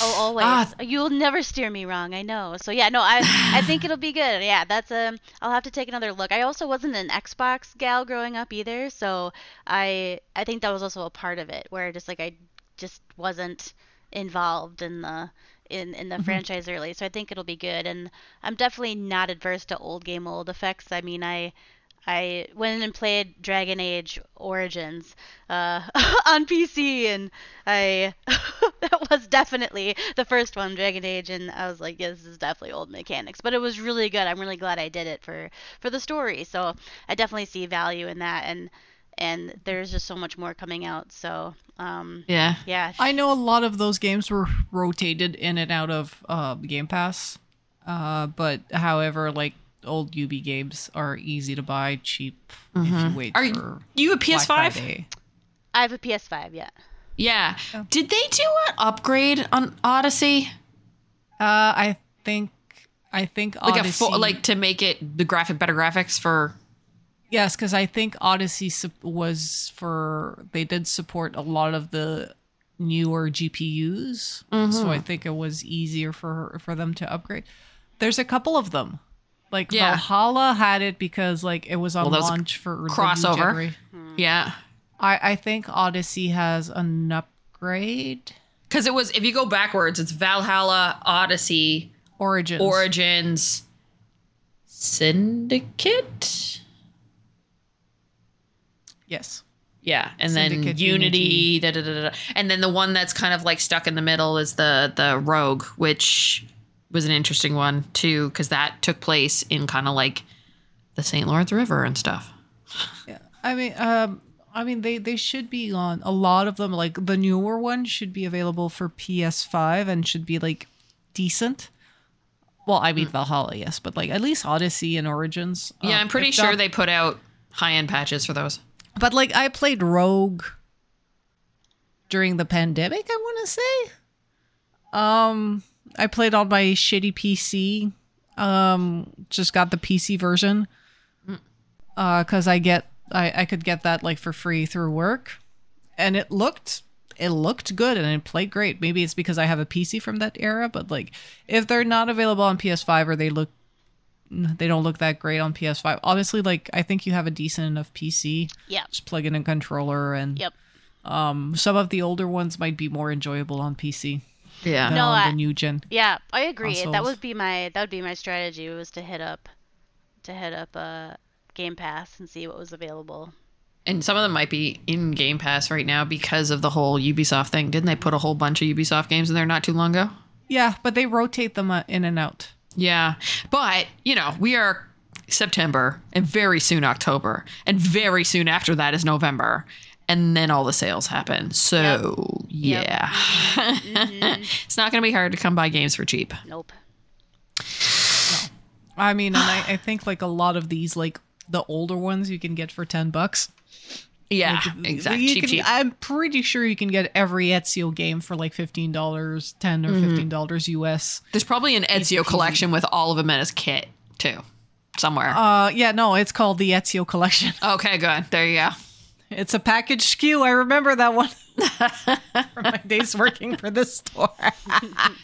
Oh, always. Ah. You'll never steer me wrong. I know. So yeah, no, I I think it'll be good. Yeah, that's um. I'll have to take another look. I also wasn't an Xbox gal growing up either, so I I think that was also a part of it where just like I just wasn't involved in the in in the franchise early. So I think it'll be good, and I'm definitely not adverse to old game old effects. I mean, I. I went and played Dragon Age Origins uh, on PC, and I that was definitely the first one, Dragon Age, and I was like, yeah, this is definitely old mechanics, but it was really good. I'm really glad I did it for for the story. So I definitely see value in that, and and there's just so much more coming out. So um, yeah. yeah, I know a lot of those games were rotated in and out of uh, Game Pass, uh, but however, like old Ubi games are easy to buy, cheap if you wait Are you, for you a PS5? I have a PS5. Yeah. Yeah. Did they do an upgrade on Odyssey? Uh, I think I think Like Odyssey. a full, like to make it the graphic better graphics for yes, because I think Odyssey was for they did support a lot of the newer GPUs, Mm-hmm. so I think it was easier for for them to upgrade. There's a couple of them. Like Yeah. Valhalla had it because like it was on Well, that was a launch for crossover. genera- yeah. I I think Odyssey has an upgrade. Because it was if you go backwards, it's Valhalla, Odyssey, Origins. Origins, Syndicate. Yes. Yeah, and then Syndicate Unity, da, da, da, da. and then the one that's kind of like stuck in the middle is the the Rogue, which was an interesting one too, because that took place in kind of like the St. Lawrence River and stuff. Yeah, I mean, um, I mean, they they should be on a lot of them. Like the newer one should be available for PS5 and should be like decent. Well, I mean Valhalla, yes, but like at least Odyssey and Origins. Yeah, um, I'm pretty sure not- they put out high end patches for those. But like I played Rogue during the pandemic, I want to say. Um I played on my shitty PC. Um just got the PC version. Uh cuz I get I I could get that like for free through work. And it looked it looked good and it played great. Maybe it's because I have a PC from that era, but like if they're not available on PS5 or they look they don't look that great on PS5. Obviously, like I think you have a decent enough PC. Yep. Just plug in a controller, and Yep. um, some of the older ones might be more enjoyable on PC Yeah. than No, on I- the new gen. Yeah, I agree. That would be my that would be my strategy was to hit up to hit up uh Game Pass and see what was available. And some of them might be in Game Pass right now because of the whole Ubisoft thing. Didn't they put a whole bunch of Ubisoft games in there not too long ago? Yeah, but they rotate them uh, in and out. Yeah. But, you know, we are September and very soon October. And very soon after that is November. And then all the sales happen. So, Yep. yeah. Mm-hmm. it's not going to be hard to come by games for cheap. Nope. I mean, and I, I think like a lot of these, like the older ones, you can get for ten bucks. Yeah, Like, exactly. Cheap, can- cheap. I'm pretty sure you can get every Ezio game for like fifteen dollars, ten or Mm-hmm. fifteen dollars US. There's probably an Ezio collection with all of them in his kit, too, somewhere. Uh, yeah, no, it's called the Ezio Collection. okay, good. There you go. It's a package SKU. I remember that one from my days working for this store.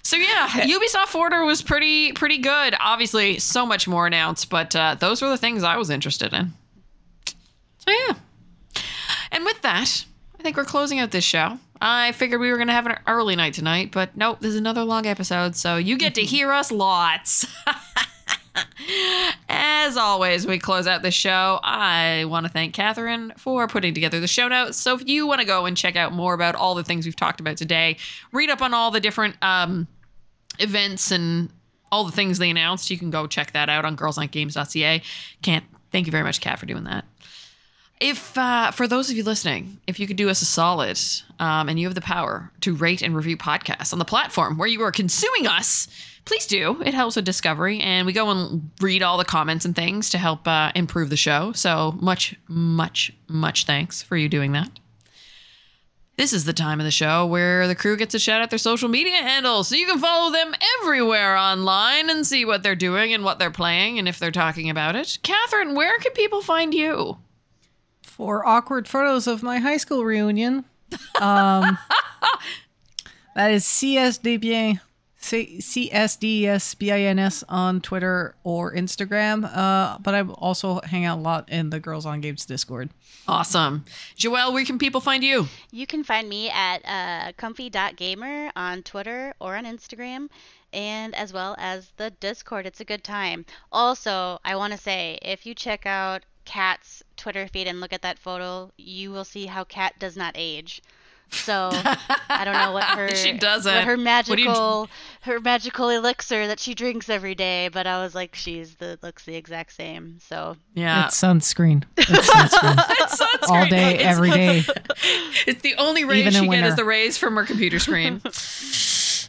So yeah, Ubisoft Forward was pretty pretty good. Obviously, so much more announced, but uh, those were the things I was interested in. So yeah, and with that, I think we're closing out this show. I figured we were gonna have an early night tonight, but nope, there's another long episode, so you get to hear us lots. As always, we close out the show. I want to thank Catherine for putting together the show notes. So if you want to go and check out more about all the things we've talked about today, read up on all the different um, events and all the things they announced, you can go check that out on girlsongames.ca. Can't thank you very much, Kat, for doing that. If uh, for those of you listening, if you could do us a solid, um, and you have the power to rate and review podcasts on the platform where you are consuming us, please do. It helps with discovery, and we go and read all the comments and things to help uh, improve the show. So much, much, much thanks for you doing that. This is the time of the show where the crew gets to shout out their social media handles so you can follow them everywhere online and see what they're doing and what they're playing and if they're talking about it. Catherine, where can people find you? For awkward photos of my high school reunion, um, that is CSDBien, C- CSDSBINS on Twitter or Instagram. Uh, but I also hang out a lot in the Girls on Games Discord. Awesome. Joelle, where can people find you? You can find me at uh, comfy.gamer on Twitter or on Instagram, and as well as the Discord. It's a good time. Also, I want to say if you check out Kat's Twitter feed and look at that photo, you will see how Kat does not age. So I don't know what her She doesn't. what her What magical her magical elixir that she drinks every day, but I was like she's the looks the exact same. So Yeah. It's sunscreen. It's sunscreen. It's sunscreen. All day, It's- every day. It's the only rays Even she in get is the rays from her computer screen.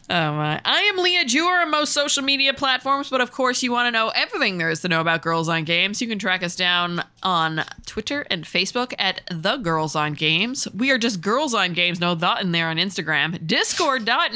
Oh my. I am Leah Jewer on most social media platforms, but of course, you want to know everything there is to know about Girls on Games. You can track us down on Twitter and Facebook at The Girls on Games. We are just Girls on Games, no dot in there on Instagram. Discord dot.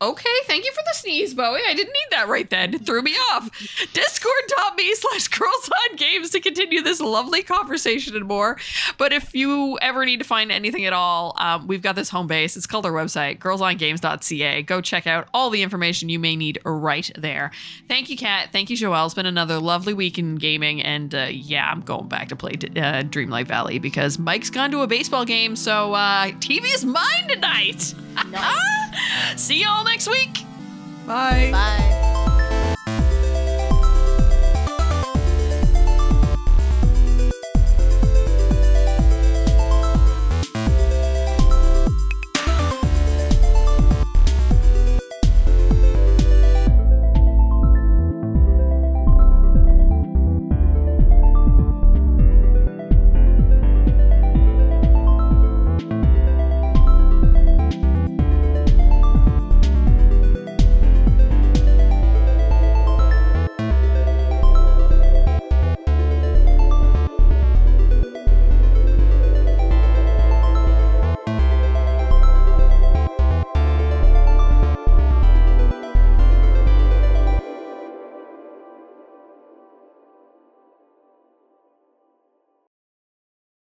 Okay, thank you for the sneeze, Bowie. I didn't need that right then. It threw me off. Discord.me slash girls on games to continue this lovely conversation and more. But if you ever need to find anything at all, um, we've got this home base. It's called our website, girlsongames.ca. Go check out all the information you may need right there. Thank you, Kat. Thank you, Joelle. It's been another lovely week in gaming. And uh, yeah, I'm going back to play uh, Dreamlight Valley because Mike's gone to a baseball game. So uh, TV is mine tonight. See y'all next week. Bye. bye.